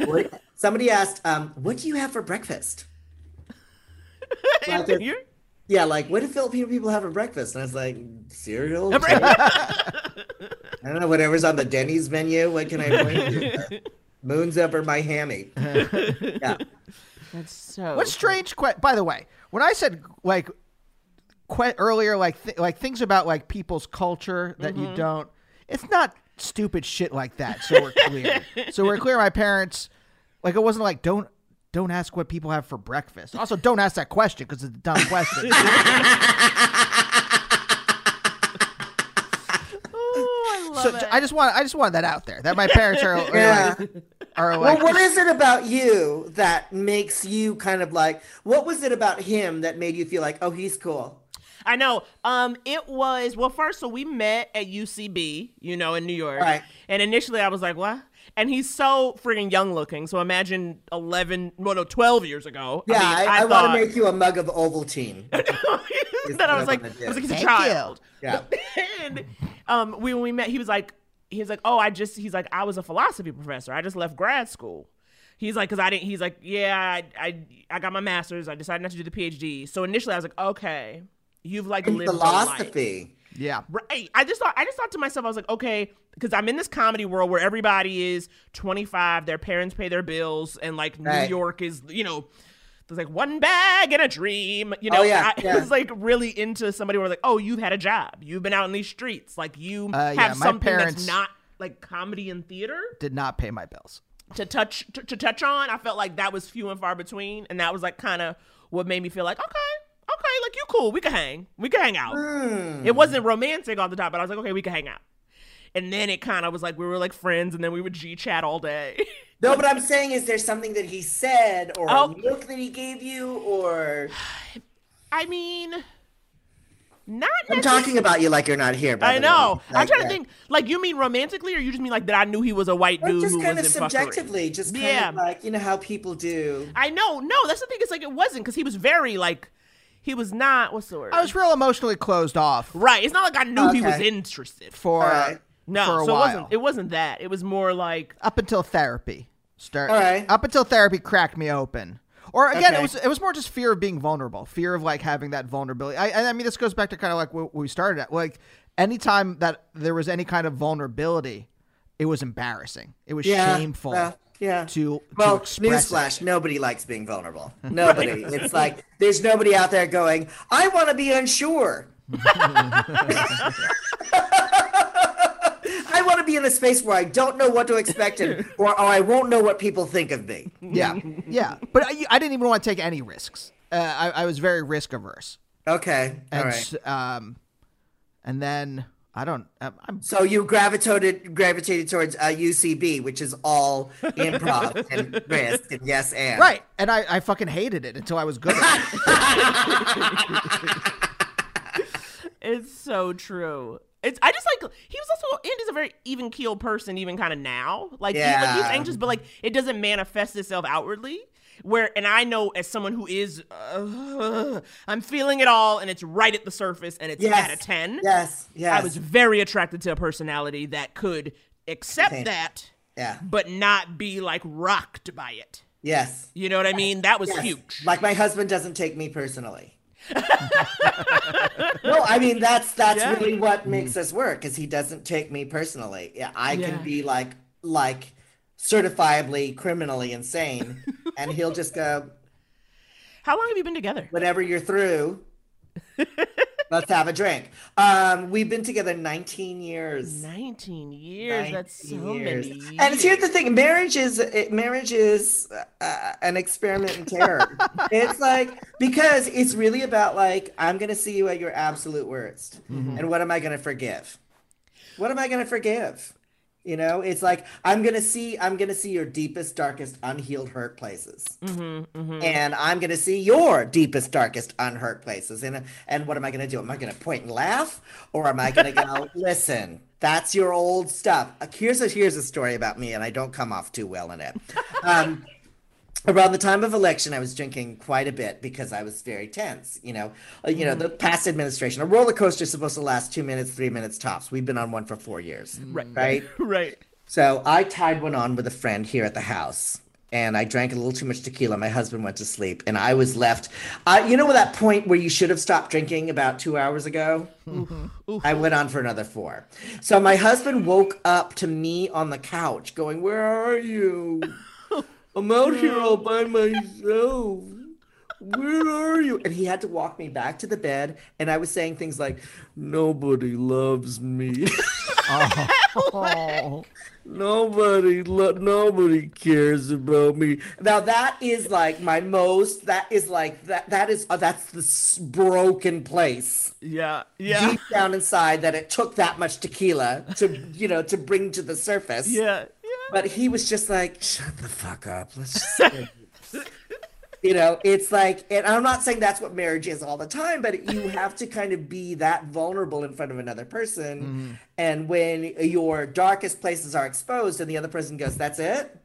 what? somebody asked, um, "What do you have for breakfast?" And Like, you're- Yeah, like what do Filipino people have for breakfast? And I was like, cereal. I don't know, whatever's on the Denny's menu. What can I point to? Moons over or my hammy. Yeah. That's so. What's strange? Que- by the way, when I said like que- earlier, like th- like things about like people's culture that Mm-hmm. you don't, it's not stupid shit like that. So we're clear. so we're clear. My parents, like, it wasn't like don't don't ask what people have for breakfast. Also, don't ask that question because it's a dumb question. Oh, I love so it. I just want I just wanted that out there that my parents are are Yeah. like, are Well, like what is it about you that makes you kind of like? What was it about him that made you feel like, oh, he's cool? I know. Um, it was well. First, so we met at UCB, you know, in New York. Right. And initially, I was like, "What?" And he's so freaking young looking. So imagine eleven, well, no, twelve years ago. Yeah, I, I, I, thought, want to make you a mug of Ovaltine. that I was like, I I was like, he's a Thank child. Yeah. and um, we, when we met, he was like, he was like, oh, I just, he's like, I was a philosophy professor. I just left grad school. He's like, cause I didn't. He's like, yeah, I, I, I got my master's. I decided not to do the PhD. So initially, I was like, okay, you've like In lived your life. philosophy. Yeah. Right. I just thought I just thought to myself, I was like, okay, because I'm in this comedy world where everybody is 25, their parents pay their bills, and like New York is, you know, there's like one bag and a dream. You know, Oh, yeah, I yeah. was like really into somebody where like, oh, you've had a job, you've been out in these streets, like you Uh, have yeah, something parents- that's not like comedy and theater Did not pay my bills. to touch to, to touch on. I felt like that was few and far between, and that was like kind of what made me feel like, okay, okay, like you cool, we can hang, we can hang out. Hmm. It wasn't romantic all the time, but I was like, okay, we can hang out. And then it kind of was like we were like friends, and then we would G chat all day. No, but I'm saying, is there something that he said or Oh. a look that he gave you, or I mean, not. I'm talking about you like you're not here. By I know. way. I'm Like, trying to think. Like you mean romantically, or you just mean like that? I knew he was a white Or dude just who kind of was in fuckery? subjectively, just kind Yeah. of like you know how people do. I know. No, that's the thing. It's like it wasn't because he was very like, he was not. What's the word? I was real emotionally closed off Right. It's not like I knew he was interested. for All right. No, for a so while. it wasn't. It wasn't that. It was more like up until therapy. Start All right. up until therapy cracked me open. Or again, it was it was more just fear of being vulnerable, fear of like having that vulnerability. I, I mean, this goes back to kind of like what we started at. Like anytime that there was any kind of vulnerability, it was embarrassing. It was Yeah. shameful. well, yeah. to- to well, express newsflash: nobody likes being vulnerable. Nobody. it's like there's nobody out there going, "I want to be unsure." I want to be in a space where I don't know what to expect, and, or, or I won't know what people think of me. Yeah, yeah. But I, I didn't even want to take any risks. Uh, I, I was very risk averse. Okay, all And right. um, and then I don't. I'm, I'm So you gravitated gravitated towards uh, UCB, which is all improv and risk and yes and right, and I, I fucking hated it until I was good at it. it's so true. It's I just like he was also Andy's a very even keeled person, even kind of now. Like, he, like Yeah. he's anxious, but like it doesn't manifest itself outwardly. Where and I know as someone who is, uh, I'm feeling it all, and it's right at the surface, and it's Yes. at a ten. Yes, yes. I was very attracted to a personality that could accept Okay. that, Yeah. but not be like rocked by it. Yes. You know what I mean? That was Yes. huge. Like my husband doesn't take me personally. no, I mean that's that's Yeah. really what makes us work is he doesn't take me personally. Yeah, I Yeah. can be like like certifiably criminally insane, and he'll just go, How long have you been together? whenever you're through, let's have a drink. Um, we've been together 19 years. 19 years. That's so years. many. Years. And here's the thing: marriage is it, marriage is uh, an experiment in terror. it's like because it's really about like I'm gonna see you at your absolute worst, and what am I gonna forgive? What am I gonna forgive? You know, it's like I'm gonna see I'm gonna see your deepest, darkest, unhealed hurt places, and I'm gonna see your deepest, darkest, unhurt places. And and what am I gonna do? Am I gonna point and laugh, or am I gonna go listen? That's your old stuff. Here's a here's a story about me, and I don't come off too well in it. Um, around the time of election, I was drinking quite a bit because I was very tense. You know, uh, you know mm-hmm. the past administration. A roller coaster is supposed to last two minutes, three minutes tops. We've been on one for four years, mm-hmm. right? Right. right. So I tied one on with a friend here at the house. And I drank a little too much tequila. My husband went to sleep, and I was left. I, you know, that point where you should have stopped drinking about two hours ago. Mm-hmm. I went on for another four. So my husband woke up to me on the couch, going, "Where are you? I'm out here all by myself. Where are you?" And he had to walk me back to the bed, and I was saying things like, "Nobody loves me." Oh. Nobody, lo- nobody cares about me. Now that is like my most. That is like that. That is uh, that's the broken place Yeah. Yeah. deep down inside that it took that much tequila to you know to bring to the surface. Yeah. Yeah. But he was just like, shut the fuck up. Let's just. you know, it's like, and I'm not saying that's what marriage is all the time, but you have to kind of be that vulnerable in front of another person. Mm-hmm. And when your darkest places are exposed and the other person goes, that's it.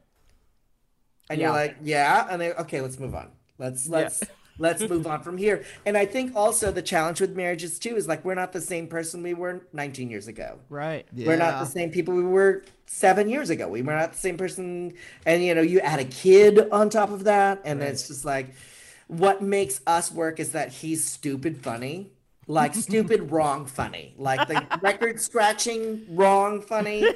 And Yeah. you're like, yeah. And they, okay, let's move on. Let's, let's, let's move on from here. And I think also the challenge with marriages too is like, we're not the same person we were 19 years ago. Right. We're not the same people we were seven years ago. We were not the same person. And, you know, you add a kid on top of that. And then it's just like, what makes us work is that he's stupid funny. Like stupid wrong funny. Like the record scratching wrong funny.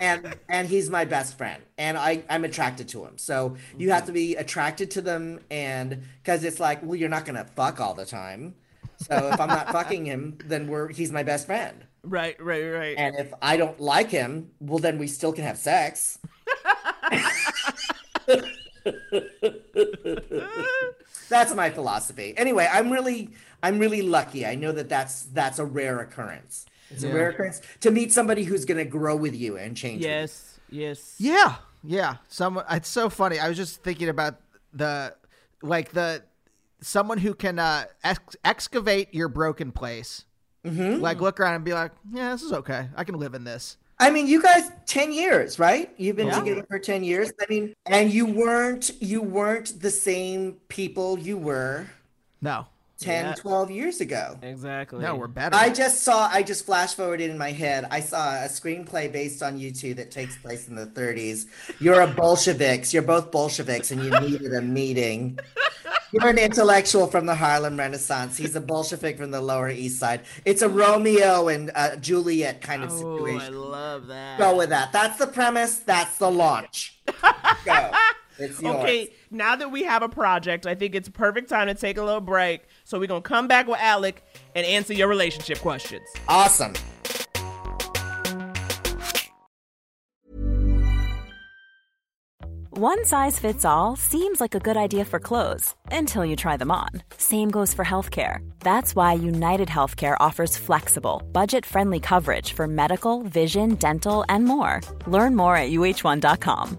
And and he's my best friend. And I, I'm attracted to him. So you have mm-hmm. to be attracted to them and because it's like, well, you're not gonna fuck all the time. So if I'm not fucking him, then we're he's my best friend. Right. Right. Right. And if I don't like him, well, then we still can have sex. that's my philosophy. Anyway, I'm really, I'm really lucky. I know that that's that's a rare occurrence. It's a rare occurrence to meet somebody who's going to grow with you and change. yes. Yes. Yeah, yeah. Someone. It's so funny. I was just thinking about the like the someone who can uh, ex- excavate your broken place. Mm-hmm. Like look around and be like, yeah, this is okay. I can live in this. I mean, you guys, ten years, right? You've been Yeah. together for ten years. I mean, and you weren't, you weren't the same people you were No, 10, Yeah. 12 years ago. Exactly. no, we're better. I just saw, I just flash forwarded in my head. I saw a screenplay based on you two that takes place in the 30s. You're a Bolsheviks. You're both Bolsheviks, and you needed a meeting. You're an intellectual from the Harlem Renaissance. He's a Bolshevik from the Lower East Side. It's a Romeo and uh, Juliet kind of situation. Oh, I love that. Go with that. That's the premise. That's the launch. Go. It's yours. Okay, now that we have a project, I think it's perfect time to take a little break. So we're gonna come back with Alec and answer your relationship questions. Awesome. One size fits all seems like a good idea for clothes until you try them on. Same goes for healthcare. That's why United Healthcare offers flexible, budget friendly coverage for medical, vision, dental, and more. Learn more at uh1.com.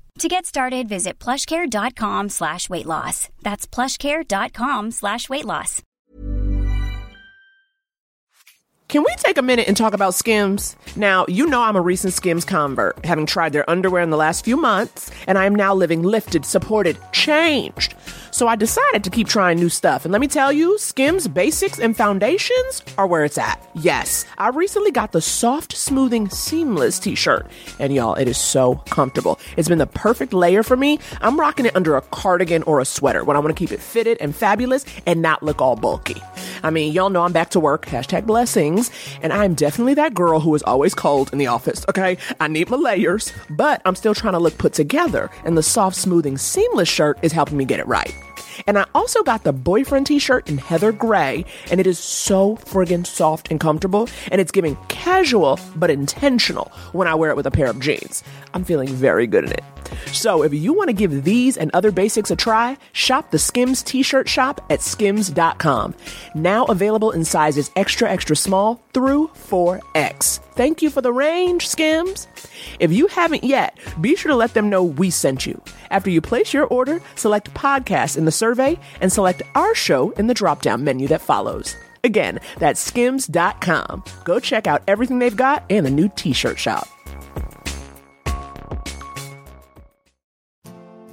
To get started, visit plushcare.com slash weight loss. That's plushcare.com slash weight loss. Can we take a minute and talk about Skims? Now, you know I'm a recent Skims convert, having tried their underwear in the last few months, and I am now living lifted, supported, changed. So I decided to keep trying new stuff. And let me tell you, Skims basics and foundations are where it's at. Yes, I recently got the soft, smoothing, seamless t shirt. And y'all, it is so comfortable. It's been the perfect layer for me. I'm rocking it under a cardigan or a sweater when I want to keep it fitted and fabulous and not look all bulky. I mean, y'all know I'm back to work, hashtag blessings, and I'm definitely that girl who is always cold in the office, okay? I need my layers, but I'm still trying to look put together, and the soft, smoothing, seamless shirt is helping me get it right. And I also got the boyfriend t shirt in heather gray, and it is so friggin' soft and comfortable, and it's giving casual but intentional when I wear it with a pair of jeans. I'm feeling very good in it. So if you want to give these and other basics a try, shop the Skims t shirt shop at skims.com. Now available in sizes extra, extra small through 4X. Thank you for the range, Skims. If you haven't yet, be sure to let them know we sent you. After you place your order, select podcast in the survey and select our show in the drop down menu that follows. Again, that's skims.com. Go check out everything they've got and the new t shirt shop.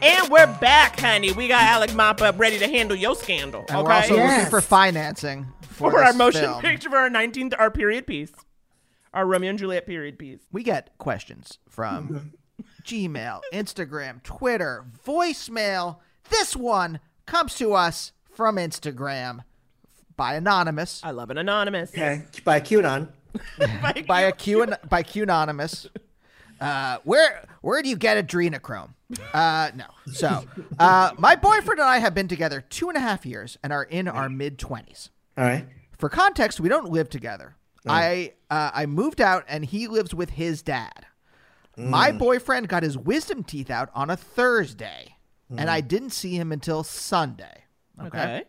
And we're back, honey. We got Alec Mapa ready to handle your scandal. And okay. we're also Yes. looking for financing for, for our motion film. picture for our 19th, our period piece. Our Romeo and Juliet period piece. We get questions from Gmail, Instagram, Twitter, voicemail. This one comes to us from Instagram by anonymous, I love an anonymous. Okay, by QAnon. by a Q by Q anonymous. Uh, where where do you get adrenochrome? Uh, no. So, uh, my boyfriend and I have been together two and a half years and are in our mid twenties. All right. For context, we don't live together. I uh, I moved out and he lives with his dad. My boyfriend got his wisdom teeth out on a Thursday, and I didn't see him until Sunday. Okay.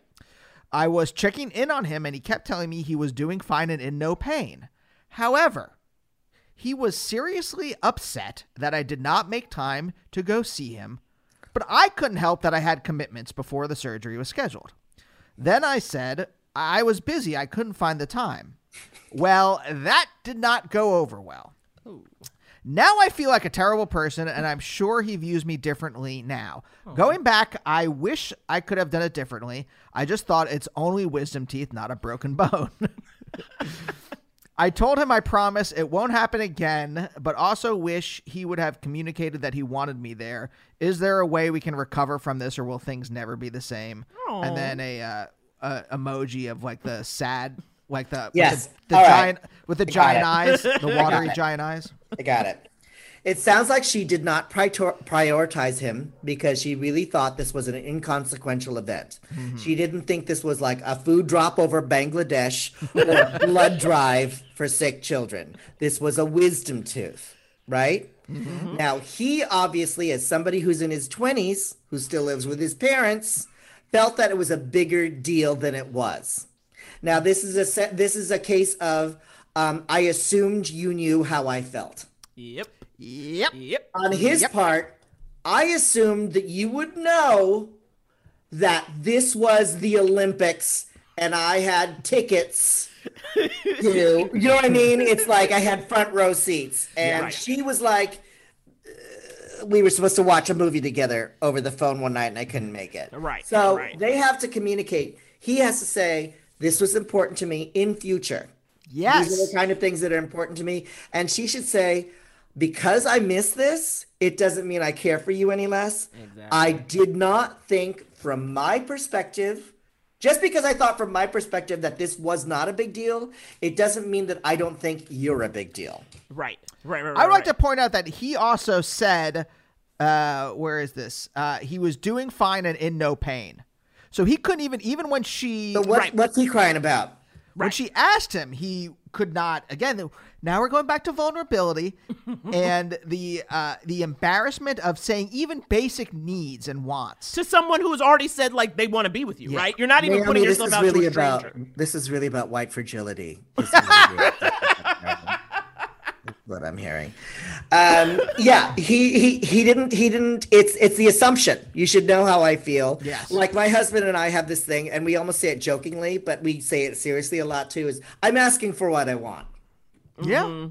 I was checking in on him, and he kept telling me he was doing fine and in no pain. However, he was seriously upset that I did not make time to go see him, but I couldn't help that I had commitments before the surgery was scheduled. Then I said I was busy, I couldn't find the time. Well, that did not go over well. Now I feel like a terrible person, and I'm sure he views me differently now. Oh. Going back, I wish I could have done it differently. I just thought it's only wisdom teeth, not a broken bone. I told him I promise it won't happen again, but also wish he would have communicated that he wanted me there. Is there a way we can recover from this, or will things never be the same? And then a, uh, a emoji of like the sad, like the Yes. with the, the All right. giant with the I giant it. eyes, the watery giant eyes. I got it. It sounds like she did not prioritize him because she really thought this was an inconsequential event. She didn't think this was like a food drop over Bangladesh or a blood drive for sick children. This was a wisdom tooth, right? Now, he obviously, as somebody who's in his 20s, who still lives with his parents, felt that it was a bigger deal than it was. Now, this is a se- this is a case of um, I assumed you knew how I felt. Yep. Yep. Yep. On his part, I assumed that you would know that this was the Olympics and I had tickets. to, you know what I mean? It's like I had front row seats, and right. she was like, uh, we were supposed to watch a movie together over the phone one night, and I couldn't make it. Right, So right. they have to communicate. He has to say, "This was important to me in future." Yes. These are the kind of things that are important to me. And she should say, because I miss this, it doesn't mean I care for you any less. I did not think from my perspective, just because I thought from my perspective that this was not a big deal, it doesn't mean that I don't think you're a big deal. Right. Right. Right. right I would like right. to point out that he also said, uh, where is this? Uh, he was doing fine and in no pain. So he couldn't even, even when she, So what, Right. what's he crying about? When she asked him, he could not. Again, now we're going back to vulnerability and the uh, the embarrassment of saying even basic needs and wants. to someone who has already said like they want to be with you, right? You're not even Naomi, putting this yourself is out really to a about this is really about white fragility. This what I'm hearing. Um, yeah, he, he he didn't he didn't. It's it's the assumption. You should know how I feel. Yes. Like my husband and I have this thing, and we almost say it jokingly, but we say it seriously a lot too. Is I'm asking for what I want. Yeah.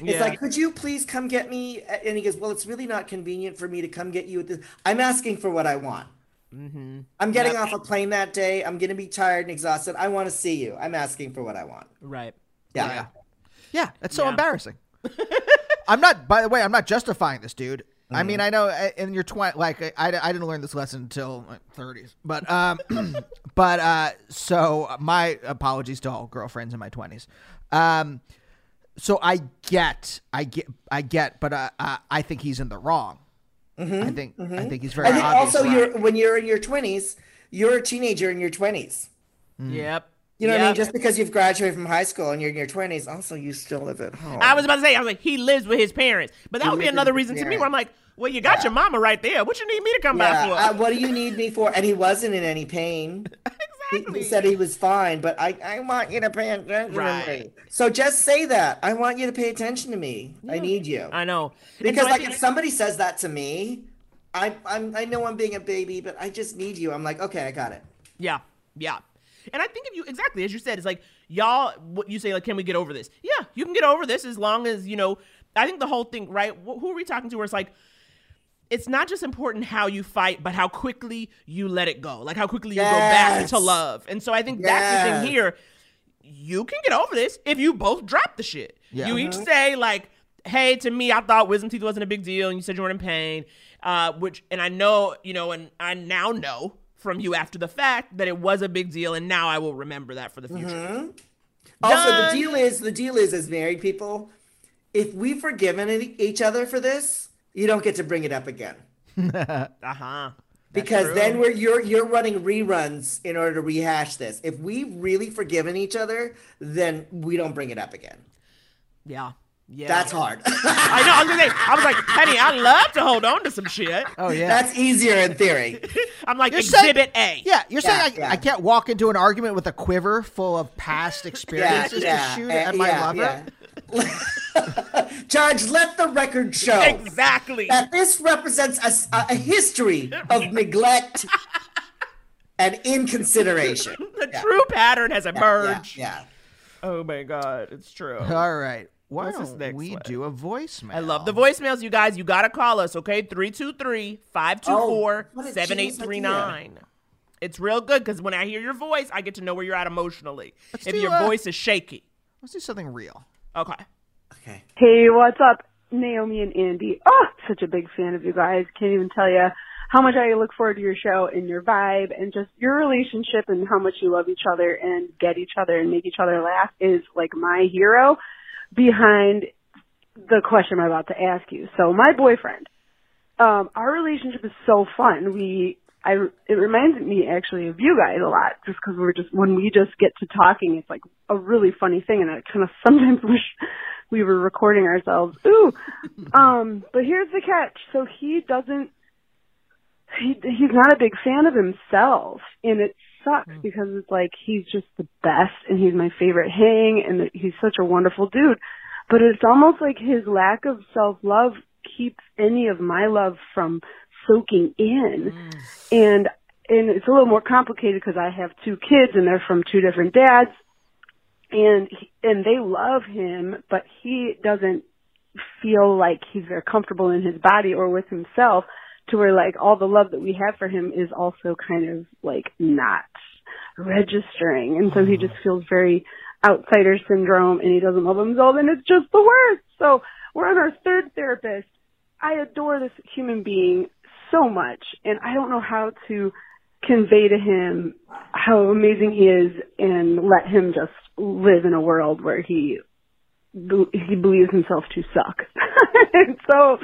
It's Yeah. like, could you please come get me? And he goes, well, it's really not convenient for me to come get you at this. I'm asking for what I want. Mm-hmm. I'm getting off a plane that day. I'm going to be tired and exhausted. I want to see you. I'm asking for what I want. Right. Yeah. Yeah, that's so Yeah. embarrassing. I'm not. By the way, I'm not justifying this, dude. I Mm. mean, I know uh, in your twenty, like I, I didn't learn this lesson until my 30s, but um, but uh, so my apologies to all girlfriends in my 20s. Um, so I get, I get, I get, but uh, uh, I think he's in the wrong. I think, I think he's very. I think also right. you're when you're in your 20s, you're a teenager in your 20s. Yep. You know what I mean? Just because you've graduated from high school and you're in your 20s, also you still live at home. I was about to say, I was like, he lives with his parents, but that He would be another reason to me where I'm like, well, you got your mama right there. What you need me to come yeah, by uh, for? what do you need me for? And he wasn't in any pain. He, exactly. he said he was fine, but I, I want you to pay attention Right. to me. So just say that. I want you to pay attention to me. I need you. I know. Because so like if somebody says that to me, I I'm, I know I'm being a baby, but I just need you. I'm like, okay, I got it. Yeah, yeah. And I think if you exactly as you said, it's like y'all. What you say, like, can we get over this? Yeah, you can get over this as long as you know. I think the whole thing, right? Who are we talking to? Where it's like, it's not just important how you fight, but how quickly you let it go, like how quickly you go back to love. And so I think that's the thing here. You can get over this if you both drop the shit. Yeah. You each say like, "Hey, to me, I thought wisdom teeth wasn't a big deal, and you said you weren't in pain." Uh, which, and I know, you know, and I now know from you after the fact that it was a big deal, and now I will remember that for the future. Also, Done. the deal is the deal is as married people, if we've forgiven each other for this, you don't get to bring it up again. Uh huh. Because then we're you're you're running reruns in order to rehash this. If we've really forgiven each other, then we don't bring it up again. Yeah. Yeah. That's hard. I know. I was, say, I was like, Penny, I love to hold on to some shit. Oh yeah. That's easier in theory. I'm like, You're saying- Exhibit A. yeah, you're saying I, Yeah, I yeah. can't walk into an argument with a quiver full of past experiences to shoot uh, at my yeah, lover. yeah. Judge, let the record show Exactly. that this represents a history of neglect and inconsideration. the true pattern has Yeah, emerged. yeah. Oh my God, it's true. All right. Why What's don't next we one? do a voicemail? I love the voicemails, you guys. You got to call us, okay? 323 524 Oh, what a genius 7839. It's real good because when I hear your voice, I get to know where you're at emotionally. Let's if do, your uh, voice is shaky. Let's do something real. Okay. Okay. Hey, what's up? Naomi and Andy. Oh, such a big fan of you guys. Can't even tell you how much I look forward to your show and your vibe and just your relationship and how much you love each other and get each other and make each other laugh is like my hero behind the question I'm about to ask you. So my boyfriend, um, our relationship is so fun. We, I, it reminds me actually of you guys a lot, just because we're just when we just get to talking, it's like a really funny thing, and I kind of sometimes wish we were recording ourselves. Ooh, um, but here's the catch: so he doesn't. He he's not a big fan of himself, and it sucks mm. because it's like he's just the best, and he's my favorite hang, and he's such a wonderful dude. But it's almost like his lack of self love keeps any of my love from soaking in. Mm. And and it's a little more complicated because I have two kids and they're from two different dads, and he, and they love him, but he doesn't feel like he's very comfortable in his body or with himself to where like all the love that we have for him is also kind of like not registering and so he mm-hmm. just feels very outsider syndrome and he doesn't love himself and it's just the worst. So we're on our third therapist. I adore this human being so much and I don't know how to convey to him how amazing he is and let him just live in a world where he he believes himself to suck. it's so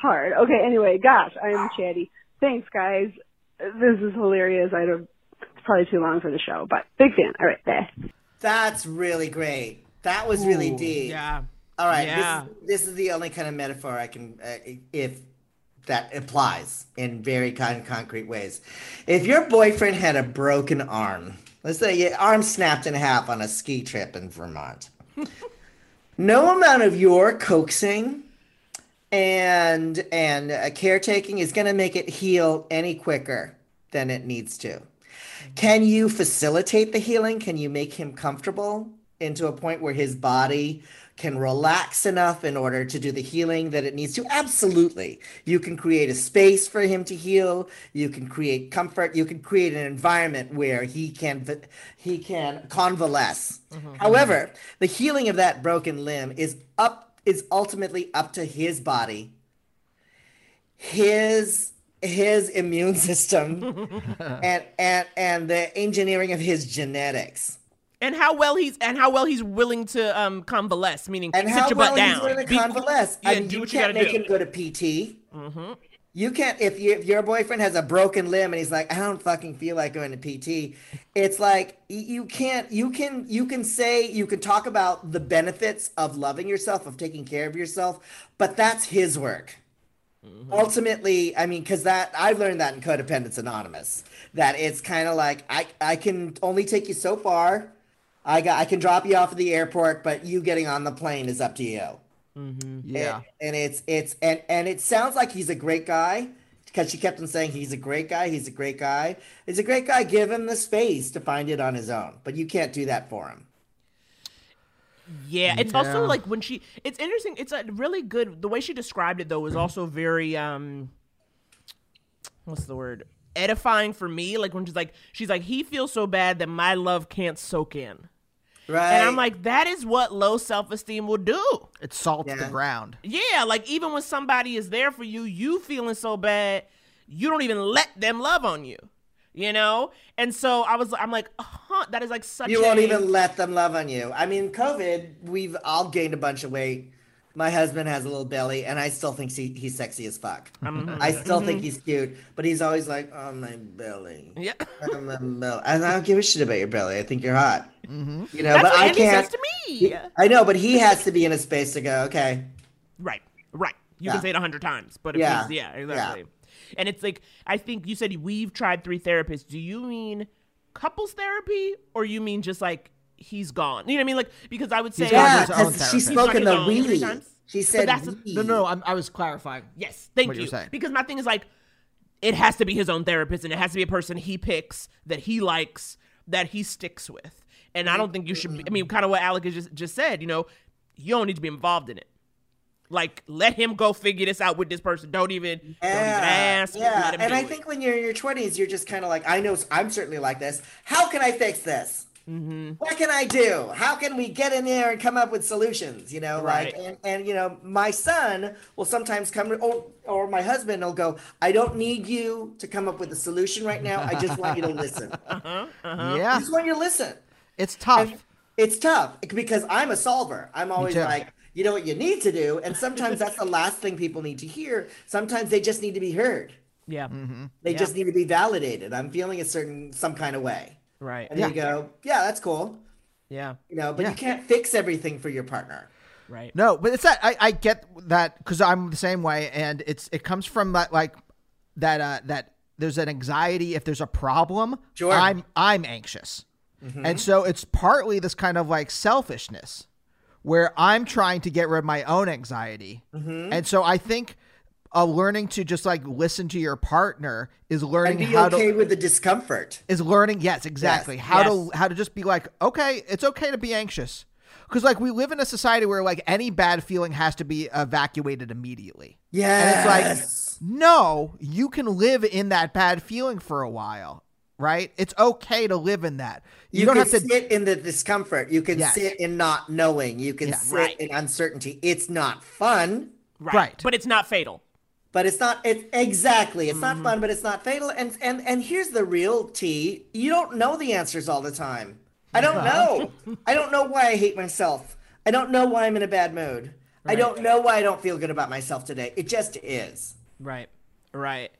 hard. Okay, anyway, gosh, I am chatty. Thanks, guys. This is hilarious. I don't, it's probably too long for the show, but big fan. All right, bye. That's really great. That was really deep. Yeah. All right. Yeah. This, this is the only kind of metaphor I can, uh, if that applies in very kind concrete ways. If your boyfriend had a broken arm, let's say your arm snapped in half on a ski trip in Vermont, no amount of your coaxing and and uh, caretaking is going to make it heal any quicker than it needs to. Can you facilitate the healing? Can you make him comfortable into a point where his body can relax enough in order to do the healing that it needs to? Absolutely. You can create a space for him to heal. You can create comfort. You can create an environment where he can he can convalesce. Mm-hmm. However, the healing of that broken limb is up is ultimately up to his body. His his immune system and and and the engineering of his genetics. And how well he's and how well he's willing to um convalesce, meaning And sit how your well butt down. he's willing to Be- convalesce. Yeah, I mean, do you what you can't gotta make do. him go to PT. Mm-hmm. You can't if you, if your boyfriend has a broken limb and he's like, I don't fucking feel like going to PT. It's like you can't. You can you can say you can talk about the benefits of loving yourself, of taking care of yourself, but that's his work. Ultimately, I mean, because that I've learned that in Co-Dependents Anonymous, that it's kind of like I I can only take you so far. I got I can drop you off at the airport, but you getting on the plane is up to you. Yeah. And, and it's it's and and it sounds like he's a great guy because she kept on saying he's a great guy, he's a great guy. He's a great guy. Give him the space to find it on his own, but you can't do that for him. Yeah, it's also like when she. It's interesting. It's a really good. The way she described it though was also very um. What's the word? Edifying for me. Like when she's like, she's like, he feels so bad that my love can't soak in, Right. and I'm like, that is what low self esteem will do. It salts the ground. Yeah, like even when somebody is there for you, you feeling so bad, you don't even let them love on you. You know, and so I was, I'm like, huh, that is like such. you won't even let them love on you. I mean, COVID, we've all gained a bunch of weight. My husband has a little belly, and I still think he, he's sexy as fuck. Mm-hmm. I still think he's cute, but he's always like, "Oh my belly." Yeah. Oh, my belly. And I don't give a shit about your belly. I think you're hot. You know, That's but what I Andy can't. says to me. I know, but he has to be in a space to go. Okay, Right, right. You Yeah. can say it a hundred times, but if Yeah. he's, yeah, exactly. And it's like I think you said we've tried three therapists. Do you mean couples therapy, or you mean just like he's gone? You know what I mean? Like because I would say He's gone yeah, own because she therapist. spoke in the gone three we. She said that's- we. No, no, I'm, I was clarifying. yes, thank What you. you're saying. Because my thing is like it has to be his own therapist, and it has to be a person he picks that he likes that he sticks with. And I don't think you should. Be, I mean, kind of what Alec has just just said. You know, you don't need to be involved in it. Like, let him go figure this out with this person. Don't even, don't even ask. Yeah, Let him and I it. think when you're in your 20s, you're just kind of like, I know I'm certainly like this. How can I fix this? Mm-hmm. What can I do? How can we get in there and come up with solutions? You know, like, Right. and, and you know, my son will sometimes come, or, or my husband will go, I don't need you to come up with a solution right now. I just want you to listen. I Yeah. just want you to listen. It's tough. And it's tough because I'm a solver. I'm always like, you know what you need to do, and sometimes that's the last thing people need to hear. Sometimes they just need to be heard. yeah, Mm-hmm. They Yeah. just need to be validated. I'm feeling a certain some kind of way, right. and you go, yeah, that's cool. Yeah, You know, but Yeah. you can't fix everything for your partner. right. No, but it's that I, I get that because I'm the same way, and it's it comes from that like that uh that there's an anxiety if there's a problem. Sure. I'm I'm anxious, and so it's partly this kind of like selfishness where I'm trying to get rid of my own anxiety, and so I think uh, learning to just like listen to your partner is learning And learning be how okay to with the discomfort. is learning yes exactly Yes. how Yes. to how to just be like okay it's okay to be anxious because like we live in a society where like any bad feeling has to be evacuated immediately Yes. and it's like no you can live in that bad feeling for a while right it's okay to live in that you, you, don't can have to sit in the discomfort. You can Yes. sit in not knowing. You can Yeah. sit Right. in uncertainty. It's not fun, Right. Right. But it's not fatal. But it's not. It's exactly. It's Mm-hmm. not fun, but it's not fatal. And and and here's the real tea: you don't know the answers all the time. I don't know. I don't know why I hate myself. I don't know why I'm in a bad mood. I don't know why I don't feel good about myself today. It just is. Right. Right.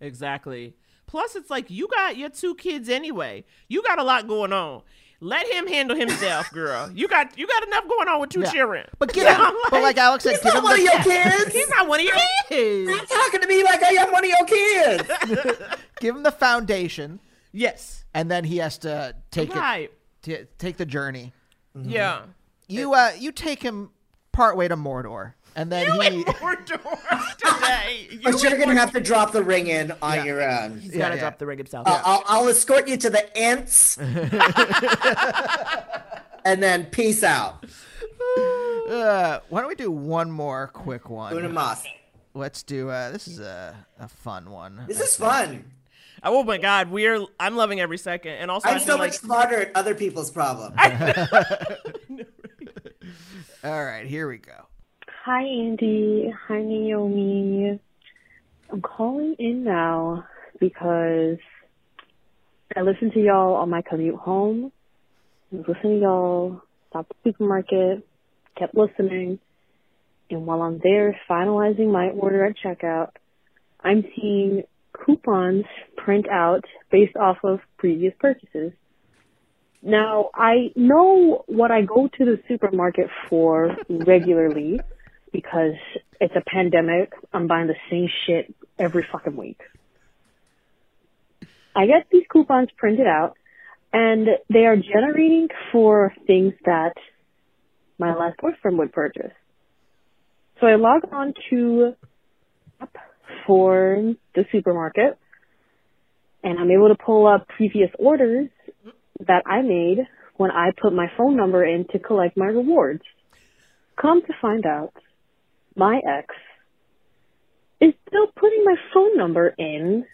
Exactly. Plus, it's like you got your two kids anyway. You got a lot going on. Let him handle himself, girl. You got you got enough going on with two Yeah. children. but give him, I'm but like Alec said He's give not him one of your kids. he's not one of your kids. Stop talking to me like I am one of your kids. give him the foundation Yes. and then he has to take Right. it to take the journey Yeah. you uh you take him partway to mordor and then You he and Mordor today. You but you're gonna have to drop the ring in on your own. He's Yeah, gotta yeah. drop the ring himself. I'll, I'll, I'll escort you to the ants, and then peace out. uh, why don't we do one more quick one Una mas. let's do uh this is a, a fun one This is fun. Oh my god, we're I'm loving every second. And also I I'm so like much smarter at other people's problems. all right here we go Hi, Andy. Hi, Naomi. I'm calling in now because I listened to y'all on my commute home. I was listening to y'all, stopped at the supermarket, kept listening, and while I'm there finalizing my order at checkout, I'm seeing coupons print out based off of previous purchases. Now, I know what I go to the supermarket for regularly because it's a pandemic. I'm buying the same shit every fucking week. I get these coupons printed out and they are generating for things that my last boyfriend would purchase. So I log on to app for the supermarket and I'm able to pull up previous orders that I made when I put my phone number in to collect my rewards. Come to find out, my ex is still putting my phone number in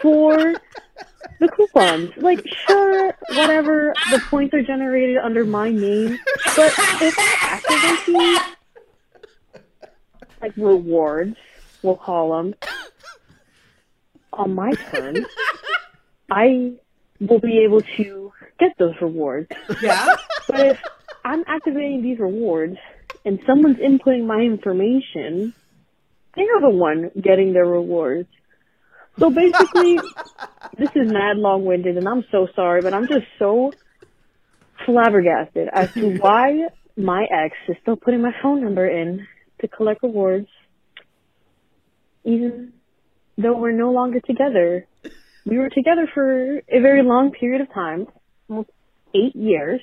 for the coupons. Like, sure, whatever, the points are generated under my name, but if I activate these, like rewards, we'll call them, on my turn, I will be able to get those rewards. Yeah? But if I'm activating these rewards and someone's inputting my information, they're the one getting their rewards. So basically, this is mad long-winded, and I'm so sorry, but I'm just so flabbergasted as to why my ex is still putting my phone number in to collect rewards, even though we're no longer together. We were together for a very long period of time, almost eight years,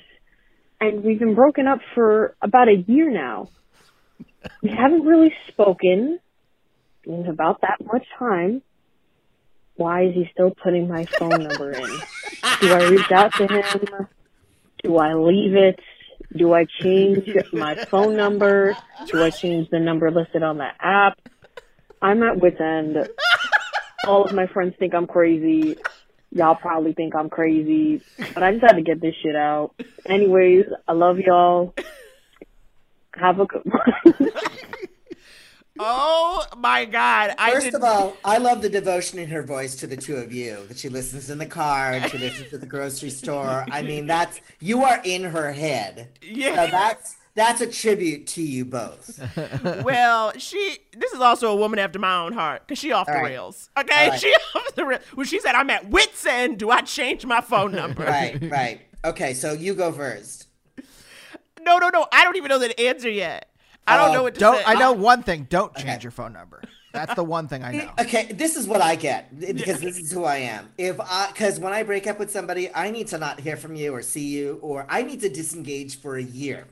and we've been broken up for about a year now. We haven't really spoken in about that much time. Why is he still putting my phone number in? Do I reach out to him? Do I leave it? Do I change my phone number? Do I change the number listed on the app? I'm at wit's end. All of my friends think I'm crazy. Y'all probably think I'm crazy, but I just had to get this shit out. Anyways, I love y'all. Have a good one. Oh my god. I First did of all, I love the devotion in her voice to the two of you. That she listens in the car and she listens at the grocery store. I mean, that's you are in her head. Yeah. So that's that's a tribute to you both. well, she. This is also a woman after my own heart because she off the All right. rails. Okay, All right. she off the rails. When she said, "I'm at wit's end," do I change my phone number? Right, right. Okay, so you go first. No, no, no. I don't even know the answer yet. I don't Oh, know what to don't say. i know one thing don't change Okay. your phone number that's the one thing i know Okay, this is what I get because this is who I am. If I, because when I break up with somebody, I need to not hear from you or see you, or I need to disengage for a year.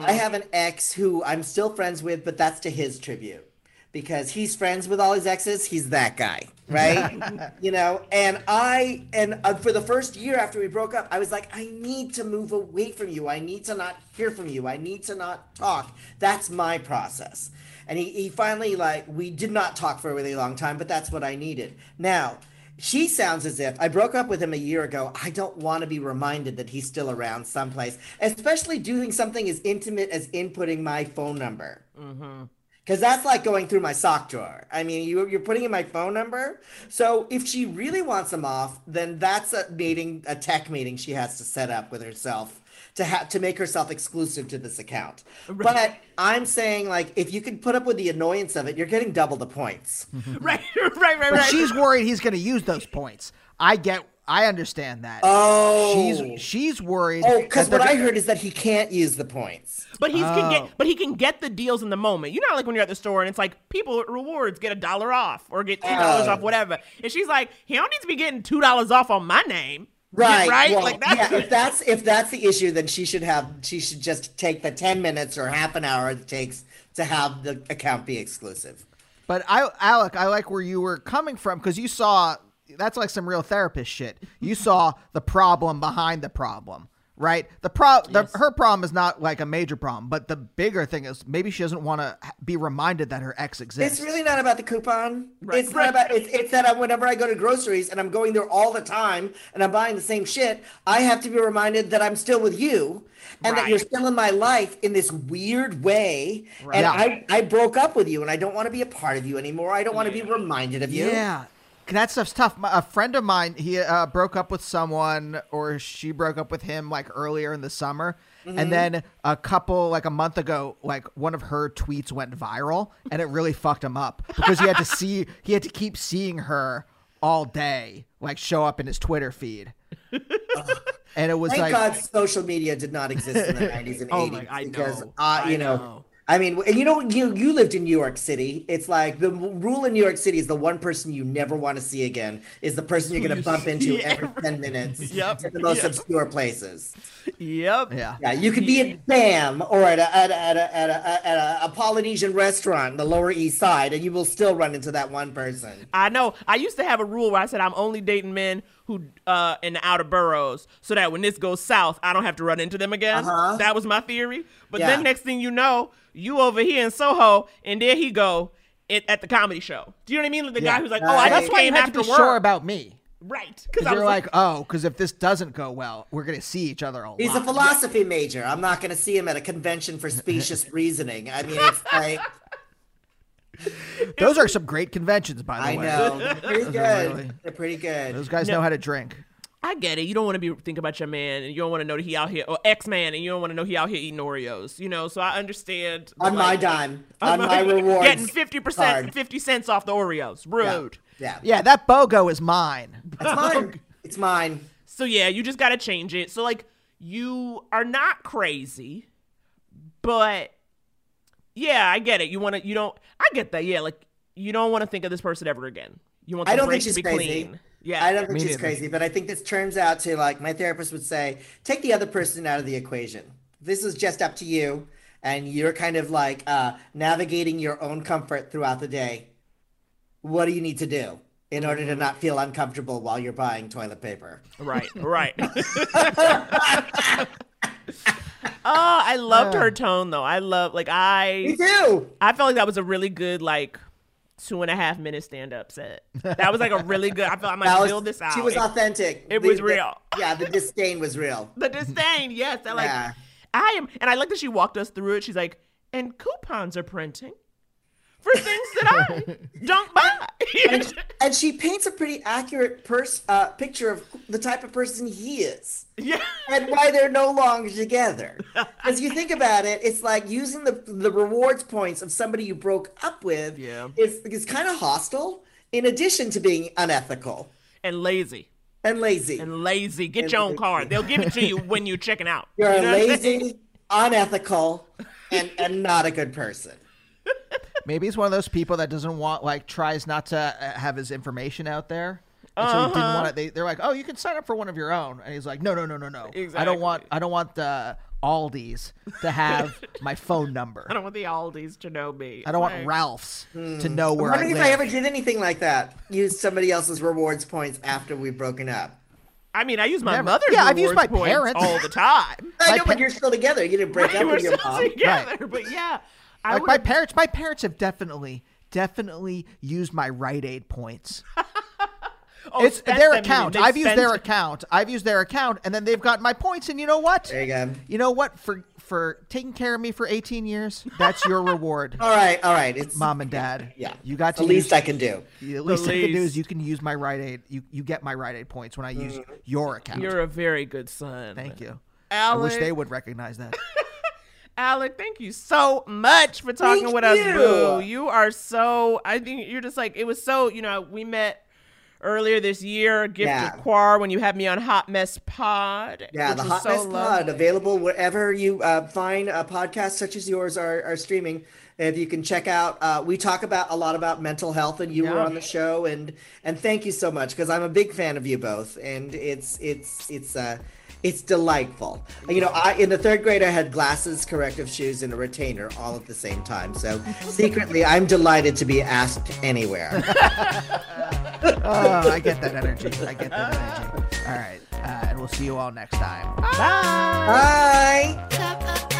I have an ex who I'm still friends with, but that's to his tribute. because he's friends with all his exes. He's that guy, right? you know, and I and uh, for the first year after we broke up, I was like, I need to move away from you. I need to not hear from you. I need to not talk. That's my process. And he, he finally like we did not talk for a really long time, but that's what I needed. Now she sounds as if I broke up with him a year ago. I don't want to be reminded that he's still around someplace, especially doing something as intimate as inputting my phone number. Mm-hmm. Because that's like going through my sock drawer. I mean, you, you're putting in my phone number. So if she really wants him off, then that's a meeting, a tech meeting she has to set up with herself to have to make herself exclusive to this account. But I'm saying, like, if you can put up with the annoyance of it, you're getting double the points. right, right, right, But right. she's worried he's going to use those points. I get. I understand that. Oh. she's she's worried. Oh, because what they're I heard is that he can't use the points. But he can Oh. get, but he can get the deals in the moment. You know, like when you're at the store and it's like people with rewards get a dollar off or get two dollars Oh. off, whatever. And she's like, he don't need to be getting two dollars off on my name, Right, Right, Well, like that's yeah, if that's if that's the issue, then she should have she should just take the ten minutes or half an hour it takes to have the account be exclusive. But I, Alec, I like where you were coming from because you saw that's like some real therapist shit. You saw the problem behind the problem, right? The pro, the, her problem is not like a major problem, but the bigger thing is maybe she doesn't want to be reminded that her ex exists. It's really not about the coupon. Right, It's right. not about. It's, it's that I, whenever I go to groceries and I'm going there all the time and I'm buying the same shit, I have to be reminded that I'm still with you and that you're still in my life in this weird way. And Yeah. I I broke up with you and I don't want to be a part of you anymore. I don't want to be reminded of you. Yeah. That stuff's tough. A friend of mine, he uh, broke up with someone, or she broke up with him like earlier in the summer, and then a couple like a month ago, like one of her tweets went viral, and it really fucked him up because he had to see, he had to keep seeing her all day, like show up in his Twitter feed, and it was Thank like, God social media did not exist in the 90s and 80s. Oh my- I because, know. Uh, you I know, know. I mean, and you know, you you lived in New York City. It's like the rule in New York City is the one person you never want to see again is the person you're going to bump into Yeah. every 10 minutes Yep. in the most Yep. obscure places. Yep. yeah, Yeah, you could be at BAM or at a, at a, at a, at a, at a, a Polynesian restaurant in the Lower East Side, and you will still run into that one person. I know. I used to have a rule where I said I'm only dating men who uh in the outer boroughs, so that when this goes south, I don't have to run into them again. Uh-huh. That was my theory. But Yeah. then next thing you know, you over here in Soho, and there he go it, at the comedy show. Do you know what I mean? Like the Yeah. guy who's like, "Oh, I that's just why you came have after to be work." sure about me. right? Because I you're was like, oh, because if this doesn't go well, we're gonna see each other a lot. He's a philosophy major. I'm not going to see him at a convention for specious reasoning. I mean, it's like, Those are some great conventions, by the I way. I know. They're pretty Those good. really- They're pretty good. Those guys No. know how to drink. I get it. You don't want to be thinking about your man, and you don't want to know that he out here, or ex man, and you don't want to know he out here eating Oreos. You know, so I understand. on my dime, on my rewards. getting fifty percent, card. fifty cents off the Oreos. Rude. Yeah. Yeah, that BOGO is mine. It's mine. It's mine. So yeah, you just gotta change it. So like, you are not crazy, but yeah, I get it. You want to, you don't. I get that. Yeah, like you don't want to think of this person ever again. You want the I don't break think to she's be crazy. clean. Yeah, I don't think Me she's crazy, but I think this turns out to like my therapist would say, take the other person out of the equation. This is just up to you, and you're kind of like uh, navigating your own comfort throughout the day. What do you need to do in order to not feel uncomfortable while you're buying toilet paper? Right, right. Oh, I loved her tone though. I love like Me I too. I felt like that was a really good like two and a half minute stand up set. That was like a really good. I felt I might was- build this out. She was authentic. it The- was the- real. yeah, the disdain was real. the disdain. Yes, that like Yeah. I am, and I like that she walked us through it. She's like, and coupons are printing for things that I don't buy. and, and she paints a pretty accurate pers- uh, picture of the type of person he is yeah, and why they're no longer together. As you think about it, it's like using the the rewards points of somebody you broke up with. Yeah. is is kind of hostile. In addition to being unethical and lazy. and lazy, And lazy. Get And your own lazy. card. They'll give it to you when you're checking out. you're You know what I'm saying? lazy, unethical, and and not a good person. Maybe he's one of those people that doesn't want, like, tries not to uh, have his information out there. And so he didn't want it. They, they're like, "Oh, you can sign up for one of your own," and he's like, "No, no, no, no, no. I Exactly. don't want. I don't want the Aldi's to have my phone number. I don't want the Aldis to know me. I don't want Like, Ralph's to Hmm. know I'm where I wondering live. if I ever did anything like that. Use somebody else's rewards points after we've broken up. I mean, I use my Never. mother's Yeah, I've used rewards my points parents. all the time. I know, pa- but you're still together. You didn't break up We're with your still mom. together, but yeah, I like my would. parents, my parents have definitely, definitely used my Rite Aid points. Oh, it's their them, you mean. account. I've used their account. I've used their account, and then they've got my points. And you know what? There you go. You know what? For for taking care of me for 18 years, that's your reward, All right, all right. It's mom and dad. yeah. you got to the least use, I can do. The least I can do is you can use my Rite Aid. You you get my Rite Aid points when I use Mm-hmm. your account. You're a very good son. Thank you. Alec. I wish they would recognize that. Alec, thank you so much for talking Thank with us, you. Boo. You are so. I think you're just like it was so. You know, we met earlier this year, gift Yeah. of Quar, when you had me on Hot Mess Pod. Yeah, the Hot so Mess lovely. Pod available wherever you uh, find uh, podcasts such as yours are, are streaming. If you can check out, uh, we talk about a lot about mental health, and you were on the show, and and thank you so much because I'm a big fan of you both, and it's it's it's uh it's delightful. You know, I in the third grade I had glasses, corrective shoes, and a retainer all at the same time. So secretly, I'm delighted to be asked anywhere. oh, I get that energy. I get that energy. All right, uh, and we'll see you all next time. Bye. Couples therapy.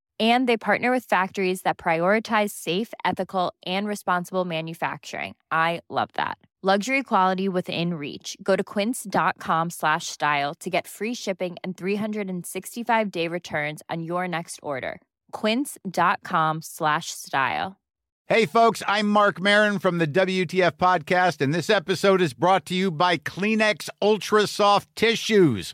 And they partner with factories that prioritize safe, ethical, and responsible manufacturing. I love that. Luxury quality within reach. Go to quince.com slash style to get free shipping and 365 day returns on your next order. Quince.com slash style. Hey, folks, I'm Marc Maron from the WTF Podcast, and this episode is brought to you by Kleenex Ultra Soft Tissues,